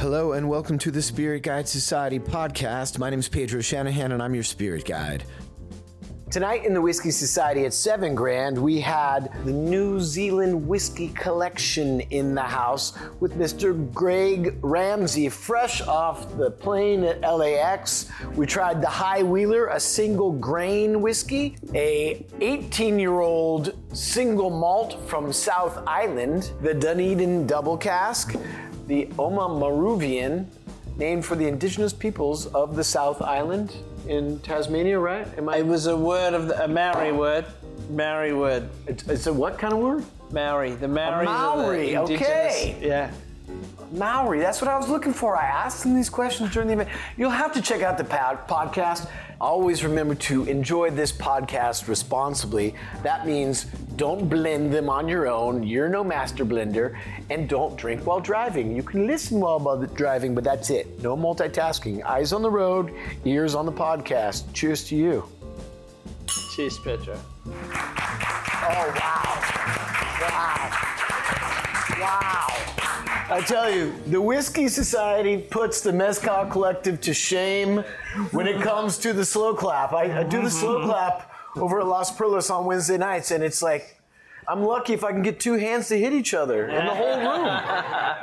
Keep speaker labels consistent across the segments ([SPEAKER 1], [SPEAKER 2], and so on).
[SPEAKER 1] Hello and welcome to the Spirit Guide Society podcast. My name is Pedro Shanahan and I'm your spirit guide. Tonight in the Whiskey Society at Seven Grand, we had the New Zealand Whiskey Collection in the house with Mr. Greg Ramsay, fresh off the plane at LAX. We tried the High Wheeler, a single grain whiskey, a 18-year-old single malt from South Island, the Dunedin Double Cask, the Oamaruvian, named for the indigenous peoples of the South Island in Tasmania, right? Am I?
[SPEAKER 2] It was a word of the, a Maori word. Maori word.
[SPEAKER 1] It's, it's a what kind of word?
[SPEAKER 2] Maori. The Maori.
[SPEAKER 1] Maori, okay.
[SPEAKER 2] Yeah.
[SPEAKER 1] Maori. That's what I was looking for. I asked them these questions during the event. You'll have to check out the pod- podcast. Always remember to enjoy this podcast responsibly. That means don't blend them on your own. You're no master blender. And don't drink while driving. You can listen while driving, but that's it. No multitasking. Eyes on the road, ears on the podcast. Cheers to you.
[SPEAKER 2] Cheers, Pedro.
[SPEAKER 1] Oh, wow. Wow. Wow. I tell you, the Whiskey Society puts the Mezcal Collective to shame when it comes to the slow clap. I, I do the slow mm-hmm. clap over at Las Perlas on Wednesday nights, and it's like, I'm lucky if I can get two hands to hit each other in the whole room.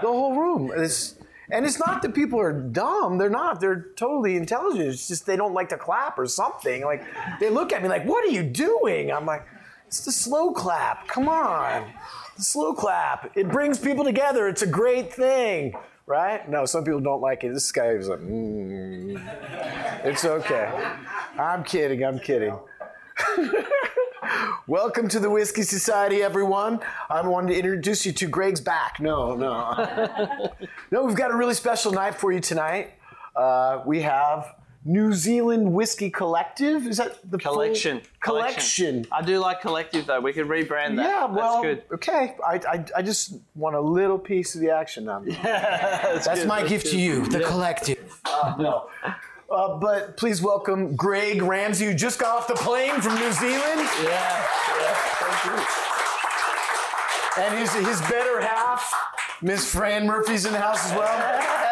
[SPEAKER 1] The whole room. It's, and it's not that people are dumb. They're not. They're totally intelligent. It's just they don't like to clap or something. Like they look at me like, "What are you doing?" I'm like, "It's the slow clap. Come on, the slow clap. It brings people together. It's a great thing." Right? No, some people don't like it. This guy is like, mm. "It's okay." I'm kidding. I'm kidding. Welcome to the Whiskey Society, everyone. I wanted to introduce you to Greg's back. No, no. no, we've got a really special night for you tonight. Uh, we have New Zealand Whiskey Collective. Is that the full-
[SPEAKER 2] Collection.
[SPEAKER 1] Collection.
[SPEAKER 2] I do like collective though. We could rebrand that.
[SPEAKER 1] Yeah, well,
[SPEAKER 2] That's good.
[SPEAKER 1] okay. I, I, I just want a little piece of the action now. That's
[SPEAKER 2] good,
[SPEAKER 1] my
[SPEAKER 2] that's
[SPEAKER 1] gift to you, the collective. Uh, no. Uh, but please welcome Greg Ramsay, who just got off the plane from New Zealand.
[SPEAKER 2] Yeah. yeah. Thank you.
[SPEAKER 1] And his, his better half, Miss Fran Murphy's in the house as well.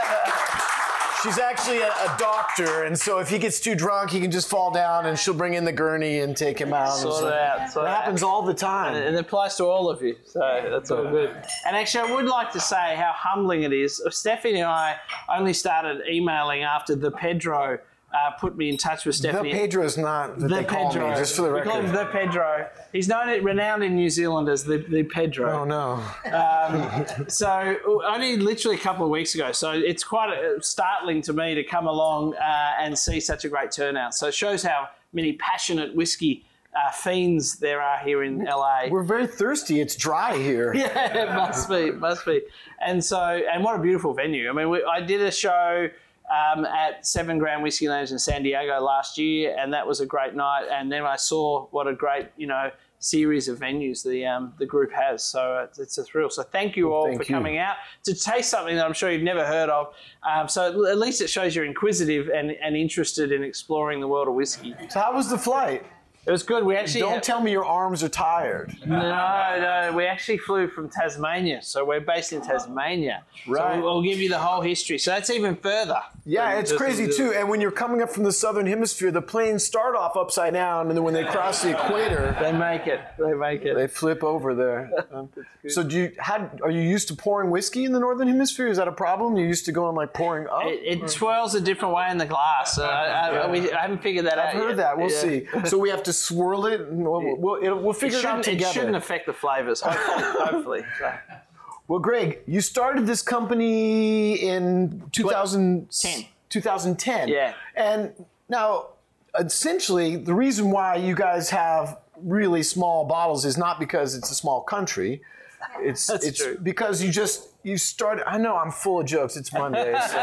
[SPEAKER 1] She's actually a, a doctor, and so if he gets too drunk, he can just fall down, and she'll bring in the gurney and take him out. So
[SPEAKER 2] it out. Sort
[SPEAKER 1] It
[SPEAKER 2] it out.
[SPEAKER 1] happens all the time.
[SPEAKER 2] And it applies to all of you, so that's all good. And actually, I would like to say how humbling it is. Stephanie and I only started emailing after the Pedro uh, put me in touch with Stephanie.
[SPEAKER 1] The
[SPEAKER 2] Pedro
[SPEAKER 1] is not
[SPEAKER 2] The
[SPEAKER 1] they call
[SPEAKER 2] Pedro.
[SPEAKER 1] me, just for the
[SPEAKER 2] We call him
[SPEAKER 1] record.
[SPEAKER 2] the Pedro. He's known it renowned in New Zealand as the, the Pedro.
[SPEAKER 1] Oh no!
[SPEAKER 2] So only literally a couple of weeks ago. So it's quite uh startling to me to come along uh, and see such a great turnout. So it shows how many passionate whiskey uh, fiends there are here in LA.
[SPEAKER 1] We're very thirsty. It's dry here.
[SPEAKER 2] Yeah, it must be, must be. And so, and what a beautiful venue. I mean, we, I did a show um, at Seven Grand Whiskey Lounge in San Diego last year, and that was a great night. And then I saw what a great, you know, series of venues the um, the group has. So it's, it's a thrill. So thank you all
[SPEAKER 1] Thank
[SPEAKER 2] for
[SPEAKER 1] you.
[SPEAKER 2] coming out to taste something that I'm sure you've never heard of. Um, so at least it shows you're inquisitive and, and interested in exploring the world of whiskey.
[SPEAKER 1] So how was the flight?
[SPEAKER 2] It was good. We actually
[SPEAKER 1] Don't tell me your arms are tired.
[SPEAKER 2] no, no, we actually flew from Tasmania, so we're based in Tasmania.
[SPEAKER 1] Right.
[SPEAKER 2] So we'll give you the whole history. So that's even further.
[SPEAKER 1] Yeah, it's crazy too. And when you're coming up from the southern hemisphere, the planes start off upside down, and then when they cross the equator,
[SPEAKER 2] They make it. They make it.
[SPEAKER 1] they flip over there. Um, so, do you had are you used to pouring whiskey in the northern hemisphere? Is that a problem? You're used to going like pouring up?
[SPEAKER 2] It, it swirls a different way in the glass. Uh, I, I, we, I haven't figured that out.
[SPEAKER 1] I've heard
[SPEAKER 2] yet.
[SPEAKER 1] that. We'll
[SPEAKER 2] Yeah.
[SPEAKER 1] see. So we have to swirl it. And we'll, we'll, it'll- we'll figure it, out
[SPEAKER 2] shouldn't, it shouldn't affect the flavors. Hopefully. hopefully. So,
[SPEAKER 1] Well, Greg, you started this company in 2010. 2010.
[SPEAKER 2] Yeah.
[SPEAKER 1] And now, essentially, the reason why you guys have really small bottles is not because it's a small country. It's
[SPEAKER 2] That's
[SPEAKER 1] it's
[SPEAKER 2] true.
[SPEAKER 1] because you just you started. I know I'm full of jokes. It's Monday, so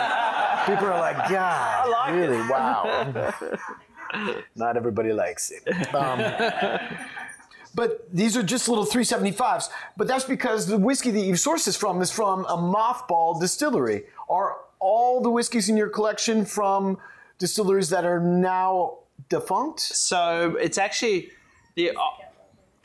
[SPEAKER 1] people are like, God,
[SPEAKER 2] like
[SPEAKER 1] really? Wow. not everybody likes it. Um, but these are just little 375s. But that's because the whiskey that you source this from is from a mothball distillery. Are all the whiskeys in your collection from distilleries that are now defunct?
[SPEAKER 2] so it's actually the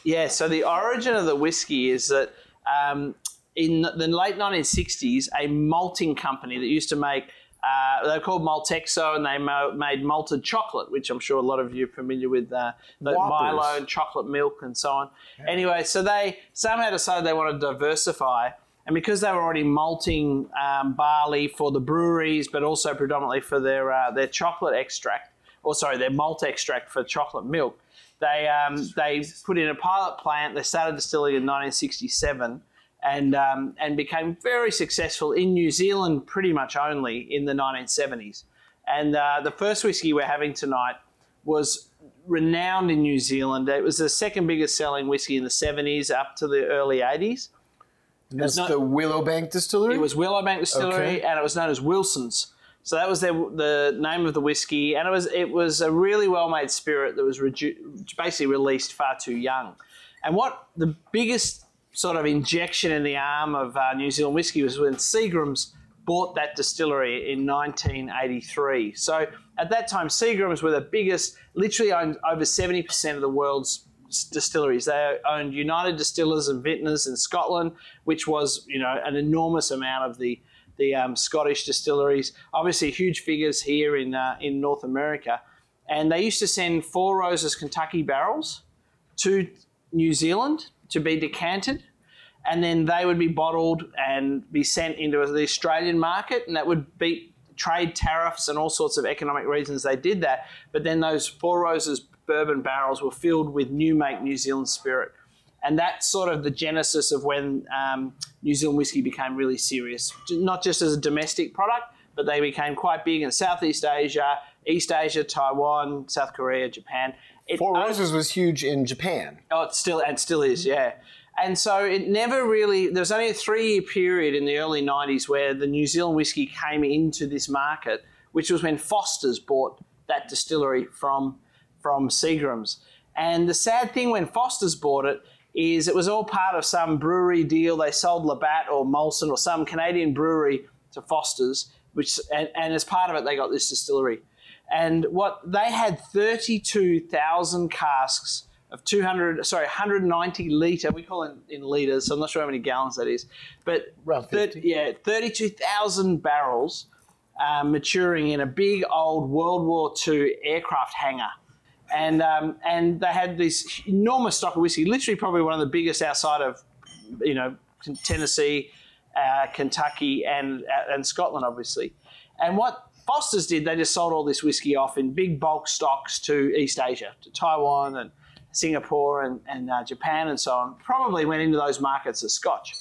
[SPEAKER 2] yeah. So the origin of the whiskey is that um, in the late 1960s, a malting company that used to make uh, they're called Maltexo, and they mo- made malted chocolate, which I'm sure a lot of you are familiar with, uh, the
[SPEAKER 1] Whoppers.
[SPEAKER 2] Milo and chocolate milk and so on. Anyway, so they somehow decided they wanted to diversify, and because they were already malting um, barley for the breweries, but also predominantly for their uh, their chocolate extract, or sorry, their malt extract for chocolate milk, they um, they put in a pilot plant. They started distilling in 1967 and um, and became very successful in New Zealand, pretty much only in the 1970s. And uh, the first whiskey we're having tonight was renowned in New Zealand. It was the second biggest selling whiskey in the 70s up to the early 80s.
[SPEAKER 1] That's
[SPEAKER 2] not-
[SPEAKER 1] the Willowbank Distillery.
[SPEAKER 2] It was Willowbank Distillery,
[SPEAKER 1] Okay.
[SPEAKER 2] and it was known as Wilson's. So that was their, the name of the whiskey, and it was it was a really well made spirit that was redu- basically released far too young. And what the biggest sort of injection in the arm of uh, New Zealand whiskey was when Seagram's bought that distillery in 1983. So at that time, Seagram's were the biggest, literally owned over 70% of the world's distilleries. They owned United Distillers and Vintners in Scotland, which was, you know, an enormous amount of the the um, Scottish distilleries. Obviously, huge figures here in uh, in North America, and they used to send Four Roses Kentucky barrels to New Zealand to be decanted, and then they would be bottled and be sent into the Australian market, and that would beat trade tariffs and all sorts of economic reasons they did that. But then those Four Roses bourbon barrels were filled with new make New Zealand spirit. And that's sort of the genesis of when um, New Zealand whiskey became really serious, not just as a domestic product, but they became quite big in Southeast Asia, East Asia, Taiwan, South Korea, Japan. It
[SPEAKER 1] Four Roses was huge in Japan.
[SPEAKER 2] Oh, it still and still is, yeah. And so it never really. There was only a three-year period in the early '90s where the New Zealand whiskey came into this market, which was when Foster's bought that distillery from from Seagram's. And the sad thing when Foster's bought it is it was all part of some brewery deal. They sold Labatt or Molson or some Canadian brewery to Foster's, which and, and as part of it they got this distillery. And what they had 32,000 casks of 200, sorry, 190 litre, we call it in litres, so I'm not sure how many gallons that is, but
[SPEAKER 1] Around
[SPEAKER 2] thir-
[SPEAKER 1] 50.
[SPEAKER 2] yeah, 32,000 barrels um, maturing in a big old World War II aircraft hangar. And, um, and they had this enormous stock of whiskey, literally probably one of the biggest outside of, you know, Tennessee, uh, Kentucky, and, uh, and Scotland, obviously. And what Foster's did, they just sold all this whiskey off in big bulk stocks to East Asia, to Taiwan and Singapore and, and uh, Japan and so on. Probably went into those markets as Scotch.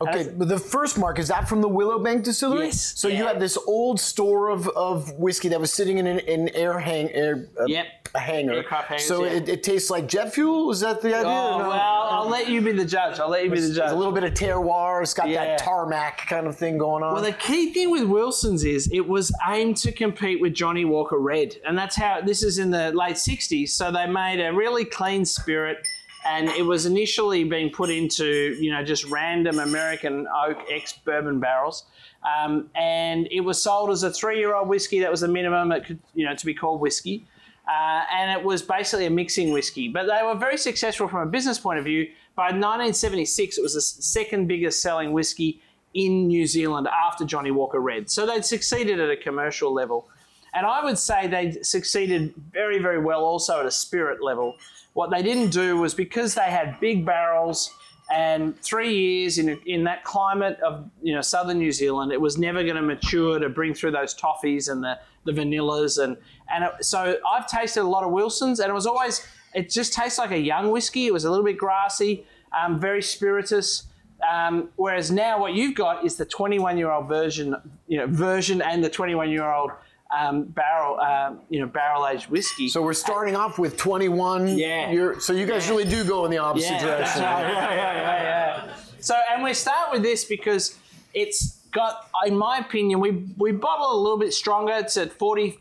[SPEAKER 1] Okay, but the first mark is that from the Willowbank Distillery.
[SPEAKER 2] Yes,
[SPEAKER 1] So you had this old store of, of whiskey that was sitting in an, an air hang air, uh,
[SPEAKER 2] Yep. Aircraft hangars,
[SPEAKER 1] so
[SPEAKER 2] yeah.
[SPEAKER 1] it, it tastes like jet fuel. Is that the idea?
[SPEAKER 2] Oh,
[SPEAKER 1] no?
[SPEAKER 2] well, I'll let you be the judge. I'll let you be the judge.
[SPEAKER 1] a little bit of terroir. It's got
[SPEAKER 2] Yeah.
[SPEAKER 1] that tarmac kind of thing going on.
[SPEAKER 2] Well, the key thing with Wilson's is it was aimed to compete with Johnnie Walker Red, and that's how this is in the late '60s. So they made a really clean spirit, and it was initially being put into you know just random American oak ex bourbon barrels, um, and it was sold as a three-year-old whiskey. That was the minimum it could you know to be called whiskey. Uh, and it was basically a mixing whiskey. But they were very successful from a business point of view. By 1976, it was the second biggest selling whiskey in New Zealand after Johnnie Walker Red. So they'd succeeded at a commercial level. And I would say they succeeded very, very well also at a spirit level. What they didn't do was because they had big barrels and three years in, in that climate of you know southern New Zealand, it was never going to mature to bring through those toffees and the, the vanillas and and it, so I've tasted a lot of Wilsons and it was always it just tastes like a young whiskey. It was a little bit grassy, um, very spiritus. Um, whereas now what you've got is the 21 year old version, you know, version and the 21 year old um, barrel, um, you know, barrel aged whiskey.
[SPEAKER 1] so we're starting off with 21.
[SPEAKER 2] Yeah.
[SPEAKER 1] So you guys really do go in the opposite
[SPEAKER 2] yeah,
[SPEAKER 1] direction.
[SPEAKER 2] right. yeah, yeah, yeah, yeah. So, and we start with this because it's got, in my opinion, we we bottle a little bit stronger. It's at 43%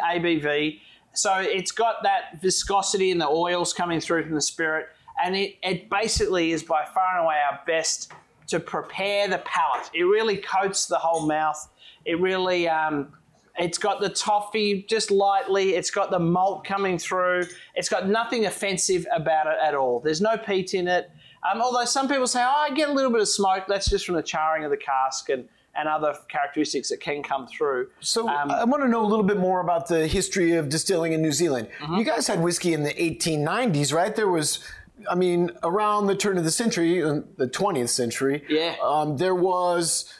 [SPEAKER 2] ABV. So it's got that viscosity and the oils coming through from the spirit. And it, it basically is by far and away our best to prepare the palate. It really coats the whole mouth. It really, um, it's got the toffee just lightly. It's got the malt coming through. It's got nothing offensive about it at all. There's no peat in it. Um, although some people say, oh, I get a little bit of smoke. That's just from the charring of the cask and, and other characteristics that can come through.
[SPEAKER 1] So
[SPEAKER 2] Um,
[SPEAKER 1] I want to know a little bit more about the history of distilling in New Zealand.
[SPEAKER 2] Mm-hmm.
[SPEAKER 1] You guys had whiskey in the 1890s, right? There was, I mean, around the turn of the century, uh, the 20th century.
[SPEAKER 2] Yeah.
[SPEAKER 1] Um, there was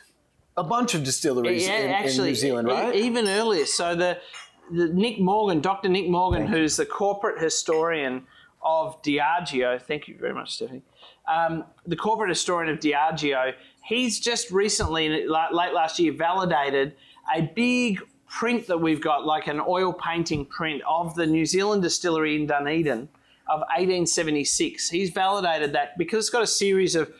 [SPEAKER 1] a bunch of distilleries
[SPEAKER 2] yeah,
[SPEAKER 1] in,
[SPEAKER 2] actually,
[SPEAKER 1] in New Zealand, right?
[SPEAKER 2] even earlier. So the, the Nick Morgan, Dr. Nick Morgan, who's the corporate historian of Diageo. Thank you very much, Stephanie. Um, the corporate historian of Diageo. He's just recently, late last year, validated a big print that we've got, like an oil painting print of the New Zealand distillery in Dunedin of 1876. He's validated that because it's got a series of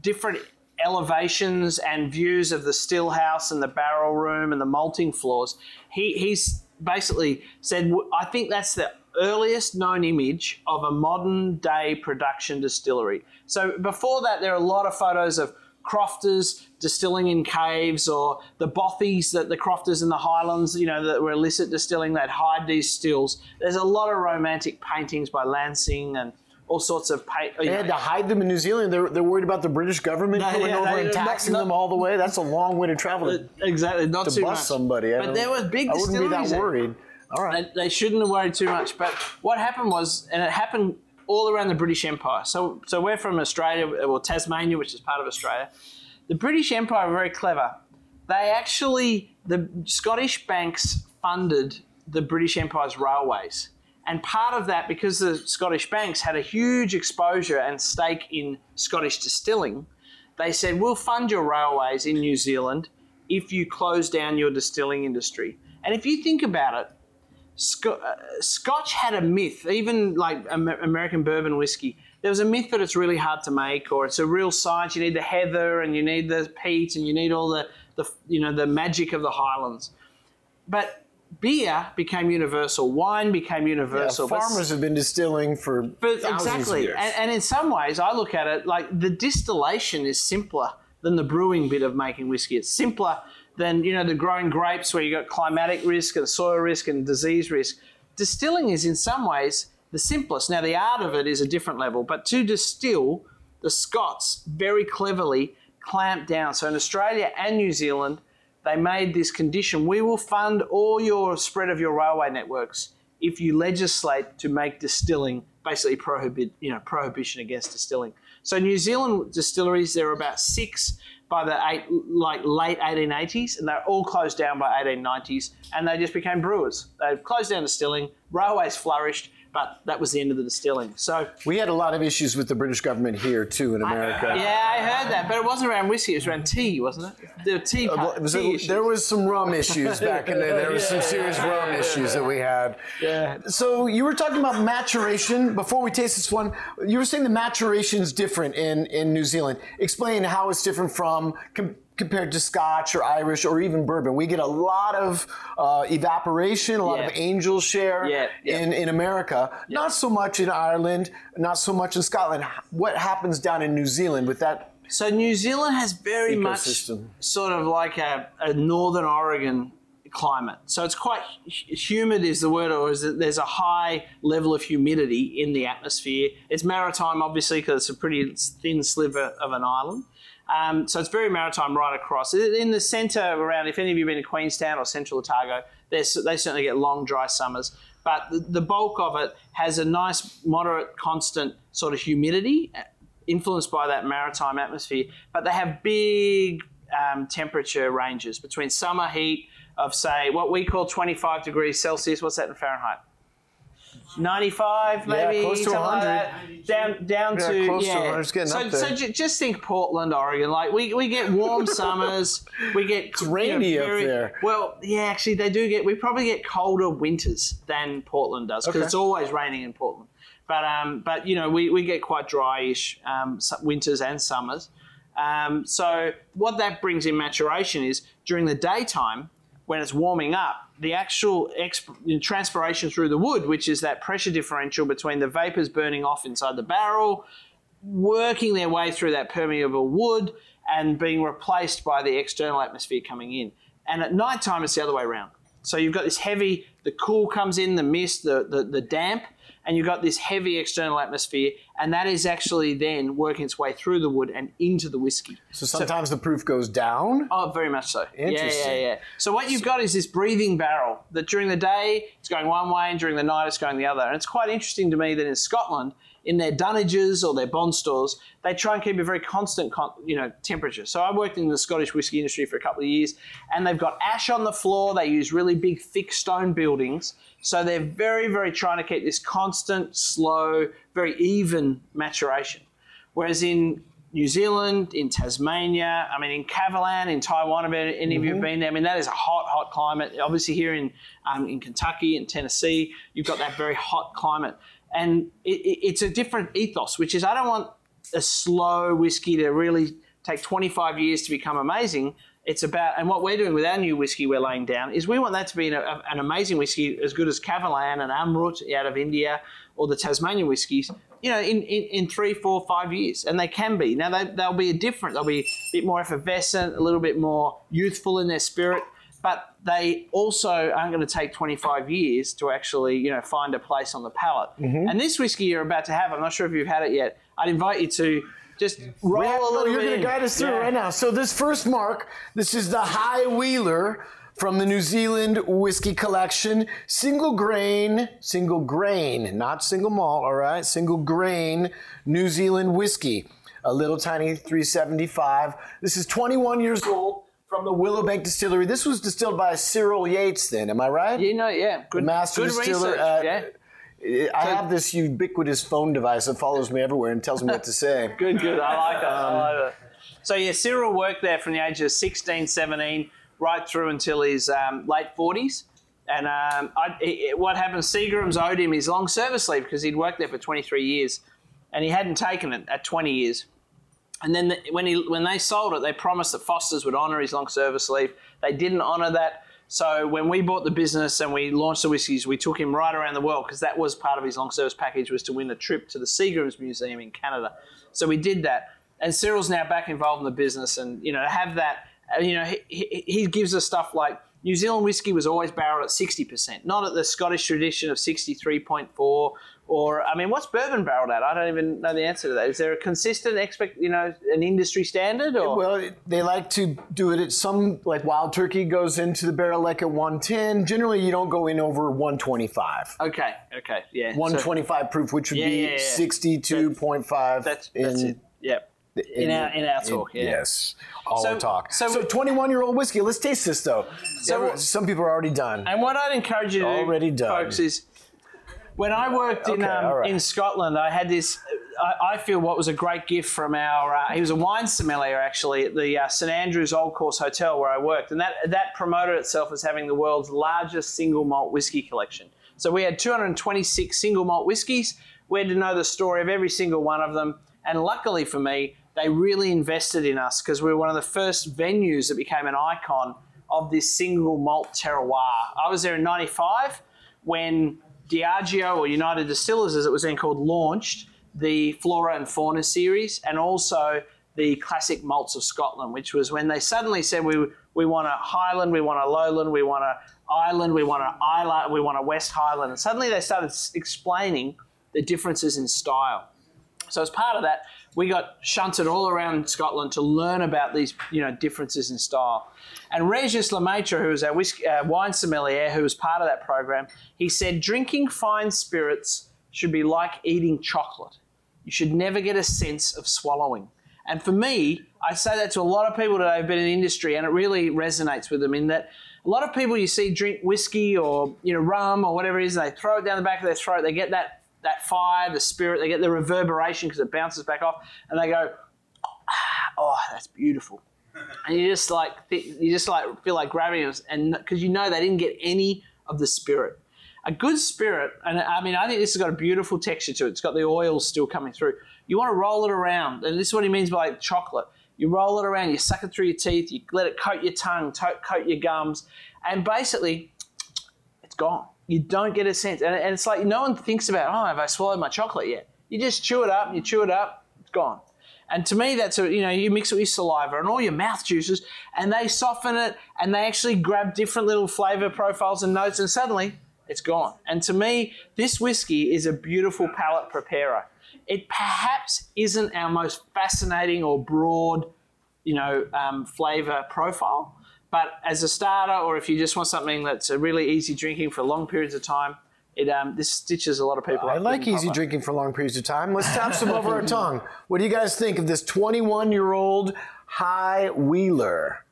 [SPEAKER 2] different elevations and views of the still house and the barrel room and the malting floors. He, he's basically said, I think that's the earliest known image of a modern day production distillery. So before that, there are a lot of photos of crofters distilling in caves or the bothies that the crofters in the highlands you know that were illicit distilling that hide these stills there's a lot of romantic paintings by lansing and all sorts of paint
[SPEAKER 1] they had to hide them in New Zealand. They're, they're worried about the British government
[SPEAKER 2] No,
[SPEAKER 1] coming
[SPEAKER 2] yeah,
[SPEAKER 1] over and taxing
[SPEAKER 2] not-
[SPEAKER 1] them all the way. That's a long way to travel to,
[SPEAKER 2] exactly not
[SPEAKER 1] to
[SPEAKER 2] too
[SPEAKER 1] bust
[SPEAKER 2] much
[SPEAKER 1] somebody. I
[SPEAKER 2] but there was big
[SPEAKER 1] I wouldn't be that worried. All right.
[SPEAKER 2] They, they shouldn't have worried too much. But what happened was, and it happened all around the British Empire. So, so we're from Australia, or Tasmania, which is part of Australia. The British Empire were very clever. They actually, the Scottish banks funded the British Empire's railways. And part of that, because the Scottish banks had a huge exposure and stake in Scottish distilling, they said, we'll fund your railways in New Zealand if you close down your distilling industry. And if you think about it, uh, Scotch had a myth, even like American bourbon whiskey. There was a myth that it's really hard to make, or it's a real science. You need the heather, and you need the peat, and you need all the, the you know the magic of the Highlands. But beer became universal. Wine became
[SPEAKER 1] Yeah,
[SPEAKER 2] universal. but
[SPEAKER 1] farmers have been distilling for
[SPEAKER 2] but
[SPEAKER 1] thousands of
[SPEAKER 2] exactly,
[SPEAKER 1] years.
[SPEAKER 2] and, and in some ways, I look at it like the distillation is simpler than the brewing bit of making whiskey. It's simpler than you know the growing grapes, where you got climatic risk and soil risk and disease risk. Distilling is in some ways the simplest. Now the art of it is a different level, but to distill, the Scots very cleverly clamped down. So in Australia and New Zealand, they made this condition: we will fund all your spread of your railway networks if you legislate to make distilling basically prohibit, you know, prohibition against distilling. So New Zealand distilleries, there were about six by the eight, like late 1880s, and they're all closed down by 1890s, and they just became brewers. They closed down distilling, railways flourished, but that was the end of the distilling. So
[SPEAKER 1] we had a lot of issues with the British government here too in America.
[SPEAKER 2] yeah, I heard that, but it wasn't around whiskey; it was around tea, wasn't it? The tea,
[SPEAKER 1] Uh,
[SPEAKER 2] part,
[SPEAKER 1] was
[SPEAKER 2] tea
[SPEAKER 1] it- there was some rum issues back in the day. There was some serious rum issues that we had.
[SPEAKER 2] Yeah.
[SPEAKER 1] So you were talking about maturation before we taste this one. You were saying the maturation is different in, in New Zealand. Explain how it's different from com- compared to Scotch or Irish or even bourbon. We get a lot of uh, evaporation, a lot
[SPEAKER 2] Yeah.
[SPEAKER 1] of angel share
[SPEAKER 2] Yeah, yeah.
[SPEAKER 1] in in America. Not so much in Ireland. Not so much in Scotland. What happens down in New Zealand with that?
[SPEAKER 2] So New Zealand has very much sort of like a, a northern Oregon climate. So it's quite humid is the word, or is it, there's a high level of humidity in the atmosphere. It's maritime, obviously, because it's a pretty thin sliver of an island. Um, so it's very maritime right across. In the centre around, if any of you have been to Queenstown or Central Otago, they certainly get long, dry summers. But the, the bulk of it has a nice, moderate, constant sort of humidity influenced by that maritime atmosphere. But they have big um, temperature ranges between summer heat of, say, what we call 25 degrees Celsius. What's that in Fahrenheit? 95
[SPEAKER 1] Yeah,
[SPEAKER 2] maybe
[SPEAKER 1] close to
[SPEAKER 2] something like
[SPEAKER 1] 100.
[SPEAKER 2] down down
[SPEAKER 1] Yeah,
[SPEAKER 2] to
[SPEAKER 1] close to
[SPEAKER 2] yeah
[SPEAKER 1] 100. Getting
[SPEAKER 2] so, so ju- just think Portland Oregon like we, we get warm summers we get it's
[SPEAKER 1] rainy up there.
[SPEAKER 2] well yeah actually they do get we probably get colder winters than Portland does because
[SPEAKER 1] Okay.
[SPEAKER 2] it's always raining in Portland but um but you know we, we get quite dryish um, winters and summers um, so what that brings in maturation is during the daytime when it's warming up, the actual exp- transpiration through the wood, which is that pressure differential between the vapors burning off inside the barrel, working their way through that permeable wood, and being replaced by the external atmosphere coming in. And at night time, it's the other way around. So you've got this heavy, the cool comes in, the mist, the, the, the damp, and you've got this heavy external atmosphere, and that is actually then working its way through the wood and into the whiskey.
[SPEAKER 1] So sometimes the proof goes down.
[SPEAKER 2] Oh, very much so.
[SPEAKER 1] Interesting.
[SPEAKER 2] Yeah, yeah, yeah. So what you've got is this breathing barrel that during the day it's going one way, and during the night it's going the other. And it's quite interesting to me that in Scotland, in their dunnages or their bond stores, they try and keep a very constant, con- you know, temperature. So I worked in the Scottish whisky industry for a couple of years, and they've got ash on the floor. They use really big, thick stone buildings. So they're very, very trying to keep this constant, slow, very even maturation. Whereas in New Zealand, in Tasmania, I mean, in Kavalan, in Taiwan, have any of you been there? I mean, that is a hot, hot climate. Obviously, here in um, in Kentucky and Tennessee, you've got that very hot climate, and it, it, it's a different ethos. Which is, I don't want a slow whiskey to really take 25 years to become amazing. It's about, and what we're doing with our new whiskey we're laying down is we want that to be an, an amazing whiskey as good as Kavalan and Amrut out of India or the Tasmanian whiskies, you know, in, in, in three, four, five years. And they can be. Now, they, they'll be a different, they'll be a bit more effervescent, a little bit more youthful in their spirit, but they also aren't going to take 25 years to actually, you know, find a place on the palate. Mm-hmm. And this whiskey you're about to have, I'm not sure if you've had it yet, I'd invite you to just roll
[SPEAKER 1] Yeah,
[SPEAKER 2] a little
[SPEAKER 1] you're going to guide us through
[SPEAKER 2] Yeah.
[SPEAKER 1] it right now. So this first mark, this is the High Wheeler from the New Zealand Whiskey Collection. Single grain, single grain, not single malt, all right? Single grain New Zealand whiskey. A little tiny 375. This is 21 years old from the Willowbank Distillery. This was distilled by Cyril Yates then, am I right?
[SPEAKER 2] You know, yeah, good,
[SPEAKER 1] Master
[SPEAKER 2] good
[SPEAKER 1] distiller
[SPEAKER 2] research.
[SPEAKER 1] at-
[SPEAKER 2] yeah.
[SPEAKER 1] I have this ubiquitous phone device that follows me everywhere and tells me what to say.
[SPEAKER 2] Good, good. I like it.
[SPEAKER 1] Um,
[SPEAKER 2] I like it. So yeah, Cyril worked there from the age of 16, 17, right through until his um, late 40s. And um, I, it, what happened, Seagram's owed him his long service leave because he'd worked there for 23 years and he hadn't taken it at 20 years. And then the, when, he, when they sold it, they promised that Foster's would honour his long service leave. They didn't honour that. So when we bought the business and we launched the whiskies, we took him right around the world because that was part of his long service package was to win a trip to the Seagram's Museum in Canada. So we did that. And Cyril's now back involved in the business and, you know, have that, uh, you know, he, he, he gives us stuff like New Zealand whiskey was always barreled at 60%, not at the Scottish tradition of 63.4 or, I mean, what's bourbon barreled at? I don't even know the answer to that. Is there a consistent expect, you know, an industry standard or?
[SPEAKER 1] Well, they like to do it at some, like Wild Turkey goes into the barrel like at 110. Generally, you don't go in over 125.
[SPEAKER 2] okay, okay, yeah. So
[SPEAKER 1] 125 proof, which would
[SPEAKER 2] Yeah,
[SPEAKER 1] be
[SPEAKER 2] yeah, yeah.
[SPEAKER 1] 62.5.
[SPEAKER 2] that's,
[SPEAKER 1] in,
[SPEAKER 2] that's it. Yep. In, our, in our talk, yeah.
[SPEAKER 1] Yes, all
[SPEAKER 2] So-
[SPEAKER 1] our talk.
[SPEAKER 2] so-
[SPEAKER 1] So, 21 year old whiskey. Let's taste this though.
[SPEAKER 2] So-
[SPEAKER 1] some people are already done.
[SPEAKER 2] And what I'd encourage you to
[SPEAKER 1] Already
[SPEAKER 2] do,
[SPEAKER 1] done.
[SPEAKER 2] folks, is when I worked in um,
[SPEAKER 1] right.
[SPEAKER 2] in Scotland, I had this. I, I feel what was a great gift from our. Uh, he was a wine sommelier actually at the uh, St Andrews Old Course Hotel where I worked, and that that promoted itself as having the world's largest single malt whiskey collection. So we had 226 single malt whiskies. We had to know the story of every single one of them, and luckily for me, they really invested in us because we were one of the first venues that became an icon of this single malt terroir. I was there in '95 when Diageo or United Distillers, as it was then called, launched the Flora and Fauna series and also the classic malts of Scotland, which was when they suddenly said we we want a Highland, we want a Lowland, we want a Island, we want a Islay, we want a West Highland, and suddenly they started explaining the differences in style. So as part of that, we got shunted all around Scotland to learn about these, you know, differences in style. And Regis Lemaitre, who was our whiskey, uh, wine sommelier, who was part of that program, he said drinking fine spirits should be like eating chocolate. You should never get a sense of swallowing. And for me, I say that to a lot of people that have been in the industry, and it really resonates with them in that a lot of people you see drink whiskey or you know rum or whatever it is, they throw it down the back of their throat. They get that that fire, the spirit, they get the reverberation because it bounces back off, and they go, ah, "Oh, that's beautiful." And you just like you just like feel like grabbing it, and because you know they didn't get any of the spirit. A good spirit, and I mean, I think this has got a beautiful texture to it. It's got the oils still coming through. You want to roll it around, and this is what he means by like chocolate. You roll it around, you suck it through your teeth, you let it coat your tongue, to- coat your gums, and basically, it's gone. You don't get a sense, and, and it's like no one thinks about, oh, have I swallowed my chocolate yet? You just chew it up, you chew it up, it's gone. And to me, that's a, you know, you mix it with saliva and all your mouth juices, and they soften it, and they actually grab different little flavor profiles and notes, and suddenly It's gone. And to me, this whiskey is a beautiful palate preparer. It perhaps isn't our most fascinating or broad, you know, um, flavor profile, but as a starter, or if you just want something that's a really easy drinking for long periods of time, it um, this stitches a lot of people.
[SPEAKER 1] I like easy
[SPEAKER 2] proper.
[SPEAKER 1] drinking for long periods of time. Let's tap some over our tongue. What do you guys think of this 21 year old High Wheeler?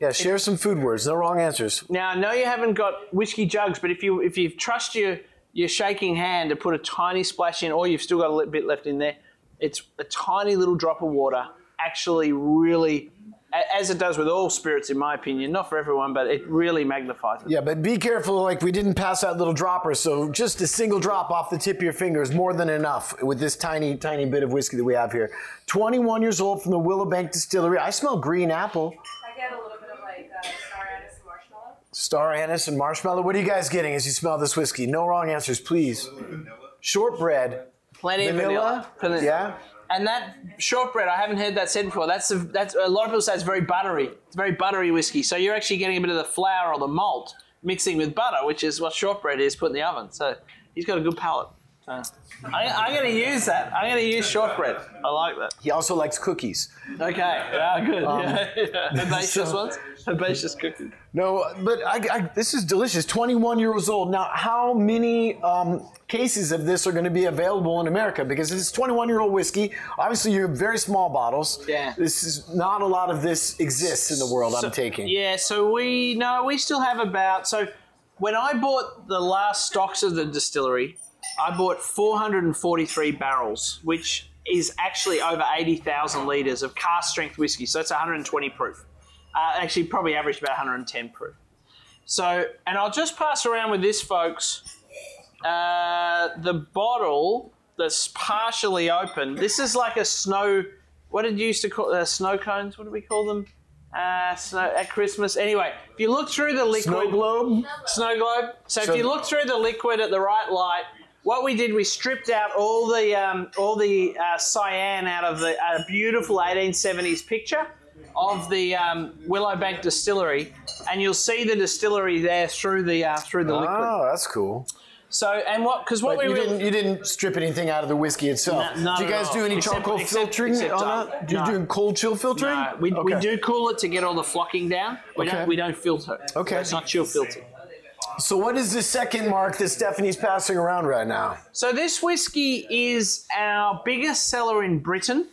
[SPEAKER 1] Yeah, share some food words. No wrong answers.
[SPEAKER 2] Now I know you haven't got whiskey jugs, but if you if you trust your your shaking hand to put a tiny splash in, or you've still got a little bit left in there, it's a tiny little drop of water. Actually, really, as it does with all spirits, in my opinion, not for everyone, but it really magnifies it.
[SPEAKER 1] Yeah, but be careful. Like we didn't pass out little droppers, so just a single drop off the tip of your finger is more than enough with this tiny, tiny bit of whiskey that we have here. 21 years old from the Willowbank Distillery. I smell green apple,
[SPEAKER 3] I get a little bit of like uh, star anise and marshmallow.
[SPEAKER 1] star anise, and marshmallow. What are you guys getting as you smell this whiskey? No wrong answers, please. Shortbread,
[SPEAKER 2] Plenty of
[SPEAKER 1] vanilla.
[SPEAKER 2] vanilla. Vanilla.
[SPEAKER 1] Yeah.
[SPEAKER 2] And that shortbread, I haven't heard that said before. That's a, that's a lot of people say it's very buttery. It's very buttery whiskey. So you're actually getting a bit of the flour or the malt mixing with butter, which is what shortbread is put in the oven. So he's got a good palate. So I, I'm going to use that. I'm going to use shortbread. I like that.
[SPEAKER 1] He also likes cookies.
[SPEAKER 2] Okay. Yeah, good. yeah, yeah. Herbaceous
[SPEAKER 1] so-
[SPEAKER 2] ones. Herbaceous cookies.
[SPEAKER 1] No, but I, I, this is delicious. 21 years old. Now, how many um, cases of this are going to be available in America? Because it's 21 year old whiskey. Obviously, you have very small bottles.
[SPEAKER 2] Yeah.
[SPEAKER 1] This is not a lot of this exists in the world. I'm taking.
[SPEAKER 2] Yeah, so we no, we still have about so when I bought the last stocks of the distillery, I bought 443 barrels, which is actually over 80,000 liters of cask strength whiskey. So it's 120 proof. Uh, actually, probably averaged about 110 proof. So, and I'll just pass around with this, folks. Uh, the bottle that's partially open. This is like a snow. What did you used to call uh, snow cones? What do we call them? Uh, snow, at Christmas. Anyway, if you look through the liquid
[SPEAKER 1] Snow globe.
[SPEAKER 2] snow globe. So,
[SPEAKER 1] So-
[SPEAKER 2] if you look through the liquid at the right light, what we did, we stripped out all the um, all the uh, cyan out of the uh, beautiful 1870s picture of the um, Willowbank Distillery, and you'll see the distillery there through the uh, through the liquid.
[SPEAKER 1] Oh, that's cool.
[SPEAKER 2] So, and what? Because what
[SPEAKER 1] But
[SPEAKER 2] we
[SPEAKER 1] you
[SPEAKER 2] really
[SPEAKER 1] didn't, you didn't strip anything out of the whiskey itself.
[SPEAKER 2] No, not
[SPEAKER 1] do you
[SPEAKER 2] at
[SPEAKER 1] guys
[SPEAKER 2] all.
[SPEAKER 1] do any
[SPEAKER 2] Except-
[SPEAKER 1] charcoal
[SPEAKER 2] except-
[SPEAKER 1] filtering
[SPEAKER 2] except,
[SPEAKER 1] on
[SPEAKER 2] uh,
[SPEAKER 1] that? Do you
[SPEAKER 2] no.
[SPEAKER 1] do cold chill filtering?
[SPEAKER 2] No, we, we
[SPEAKER 1] Okay.
[SPEAKER 2] do cool it to get all the flocking down. We
[SPEAKER 1] Okay.
[SPEAKER 2] don't we don't filter.
[SPEAKER 1] Okay.
[SPEAKER 2] it's not chill filtered.
[SPEAKER 1] So, what is the second mark that Stephanie's passing around right now?
[SPEAKER 2] So this whiskey is our biggest seller in Britain,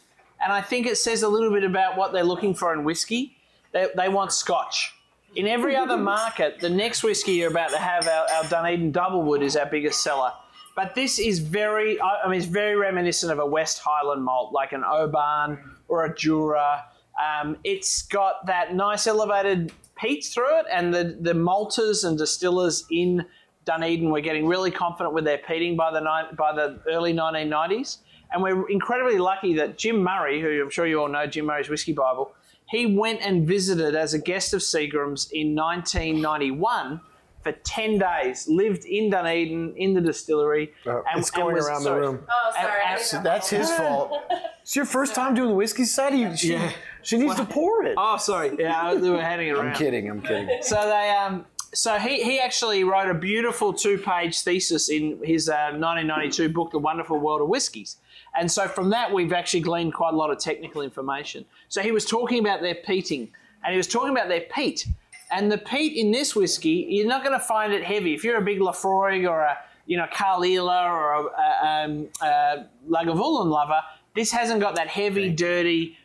[SPEAKER 2] and I think it says a little bit about what they're looking for in whiskey. They, they want Scotch. In every other market, the next whiskey you're about to have, our, our Dunedin Doublewood, is our biggest seller. But this is very, I mean, it's very reminiscent of a West Highland malt, like an Oban or a Jura. Um, it's got that nice elevated peat through it, and the, the malters and distillers in Dunedin were getting really confident with their peating by the ni- by the early 1990s. And we're incredibly lucky that Jim Murray, who I'm sure you all know, Jim Murray's Whiskey Bible, he went and visited as a guest of Seagram's in 1991 for 10 days, lived in Dunedin in the distillery.
[SPEAKER 1] Uh, it's going
[SPEAKER 2] was-
[SPEAKER 1] around the room.
[SPEAKER 3] Oh, sorry. I
[SPEAKER 2] and-
[SPEAKER 1] That's his fault. It's your first time doing the whiskey society. She,
[SPEAKER 2] Yeah.
[SPEAKER 1] She needs to pour it.
[SPEAKER 2] Oh, sorry. Yeah, they were handing it around.
[SPEAKER 1] I'm kidding. I'm kidding.
[SPEAKER 2] So they um so he, he actually wrote a beautiful two page thesis in his uh, 1992 book, The Wonderful World of Whiskies. And so from that, we've actually gleaned quite a lot of technical information. So he was talking about their peating, and he was talking about their peat. And the peat in this whiskey, you're not going to find it heavy. If you're a big Laphroaig or a you know Caol Ila or a, a, um, a Lagavulin lover, this hasn't got that heavy, dirty,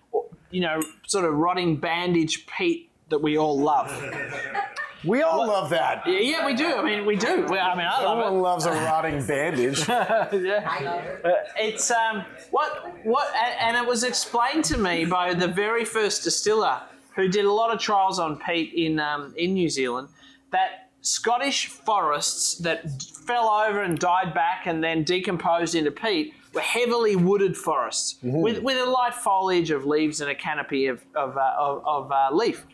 [SPEAKER 2] you know, sort of rotting bandage peat that we all love.
[SPEAKER 1] We all love that.
[SPEAKER 2] Yeah, yeah, we do. I mean, we do. We, I mean, I love
[SPEAKER 1] Everyone
[SPEAKER 2] it.
[SPEAKER 1] loves a rotting bandage.
[SPEAKER 2] yeah. Uh, it's um, what what, and, and it was explained to me by the very first distiller who did a lot of trials on peat in um, in New Zealand. That Scottish forests that fell over and died back and then decomposed into peat were heavily wooded forests with, with a light foliage of leaves and a canopy of of, uh, of, of uh, leaf.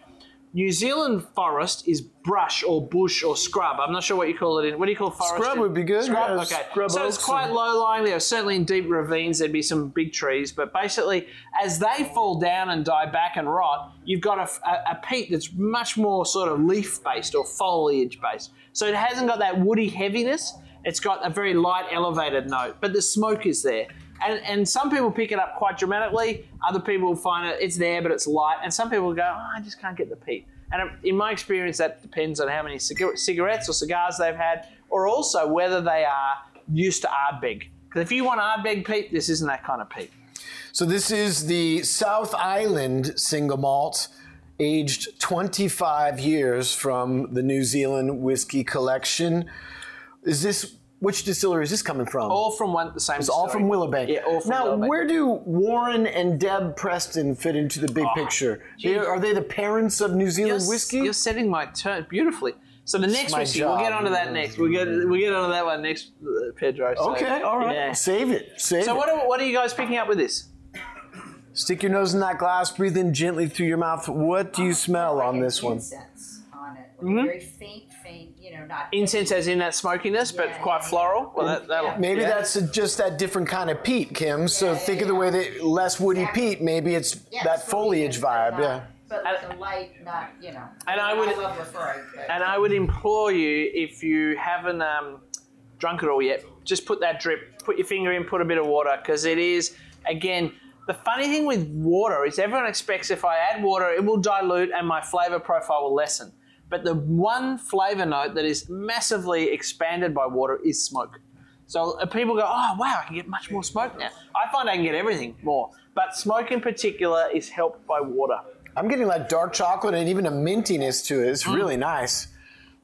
[SPEAKER 2] New Zealand forest is brush or bush or scrub. I'm not sure what you call it in. What do you call forest?
[SPEAKER 1] Scrub
[SPEAKER 2] in-
[SPEAKER 1] would be good,
[SPEAKER 2] Scrub.
[SPEAKER 1] yeah,
[SPEAKER 2] okay.
[SPEAKER 1] scrub
[SPEAKER 2] so it's quite
[SPEAKER 1] and-
[SPEAKER 2] low lying. There certainly in deep ravines there'd be some big trees, but basically as they fall down and die back and rot, you've got a, a, a peat that's much more sort of leaf based or foliage based. So it hasn't got that woody heaviness. It's got a very light elevated note, but the smoke is there. And, and some people pick it up quite dramatically. Other people find it it's there, but it's light. And some people go, oh, I just can't get the peat. And in my experience, that depends on how many cigar- cigarettes or cigars they've had, or also whether they are used to Ardbeg. Because if you want Ardbeg peat, this isn't that kind of peat.
[SPEAKER 1] So this is the South Island single malt, aged 25 years from the New Zealand whiskey collection. Is this which distillery is this coming from?
[SPEAKER 2] All from one the same.
[SPEAKER 1] It's all from Willowbank.
[SPEAKER 2] Yeah, all from
[SPEAKER 1] now,
[SPEAKER 2] Willowbank.
[SPEAKER 1] where do Warren and Deb Preston fit into the big picture? They, are they the parents of New Zealand
[SPEAKER 2] you're,
[SPEAKER 1] whiskey?
[SPEAKER 2] You're setting my turn beautifully. So the next
[SPEAKER 1] my
[SPEAKER 2] whiskey, we'll get
[SPEAKER 1] job.
[SPEAKER 2] onto that next. We'll get we'll get onto that one next, uh, Pedro. So,
[SPEAKER 1] okay, all right.
[SPEAKER 2] Yeah.
[SPEAKER 1] Save it. Save
[SPEAKER 2] So
[SPEAKER 1] it.
[SPEAKER 2] what are, what are you guys picking up with this?
[SPEAKER 1] Stick your nose in that glass, breathe in gently through your mouth. What do you smell on this one?
[SPEAKER 4] Incense on it,
[SPEAKER 2] Mm-hmm.
[SPEAKER 4] very faint, faint. You know, not
[SPEAKER 2] Incense as in that smokiness, but
[SPEAKER 4] Yeah,
[SPEAKER 2] quite
[SPEAKER 4] yeah,
[SPEAKER 2] floral. Well, that, that'll,
[SPEAKER 4] Yeah.
[SPEAKER 1] Maybe
[SPEAKER 2] yeah.
[SPEAKER 1] that's just that different kind of peat, Kim. So
[SPEAKER 4] Yeah,
[SPEAKER 1] think
[SPEAKER 4] yeah,
[SPEAKER 1] of the way that less woody
[SPEAKER 4] Exactly.
[SPEAKER 1] peat. Maybe it's
[SPEAKER 4] Yeah,
[SPEAKER 1] that foliage vibe.
[SPEAKER 4] not-
[SPEAKER 1] Yeah.
[SPEAKER 4] But like light, not you know.
[SPEAKER 2] And I would-
[SPEAKER 4] I love Laphroaig,
[SPEAKER 2] And I would implore you, if you haven't um, drunk it all yet, just put that drip, put your finger in, put a bit of water, because it is, again, the funny thing with water is everyone expects if I add water, it will dilute and my flavor profile will lessen. But the one flavor note that is massively expanded by water is smoke. So uh, people go, oh, wow, I can get much more smoke now. I find I can get everything more. But smoke in particular is helped by water.
[SPEAKER 1] I'm getting like dark chocolate and even a mintiness to it. It's
[SPEAKER 2] Mm.
[SPEAKER 1] really nice.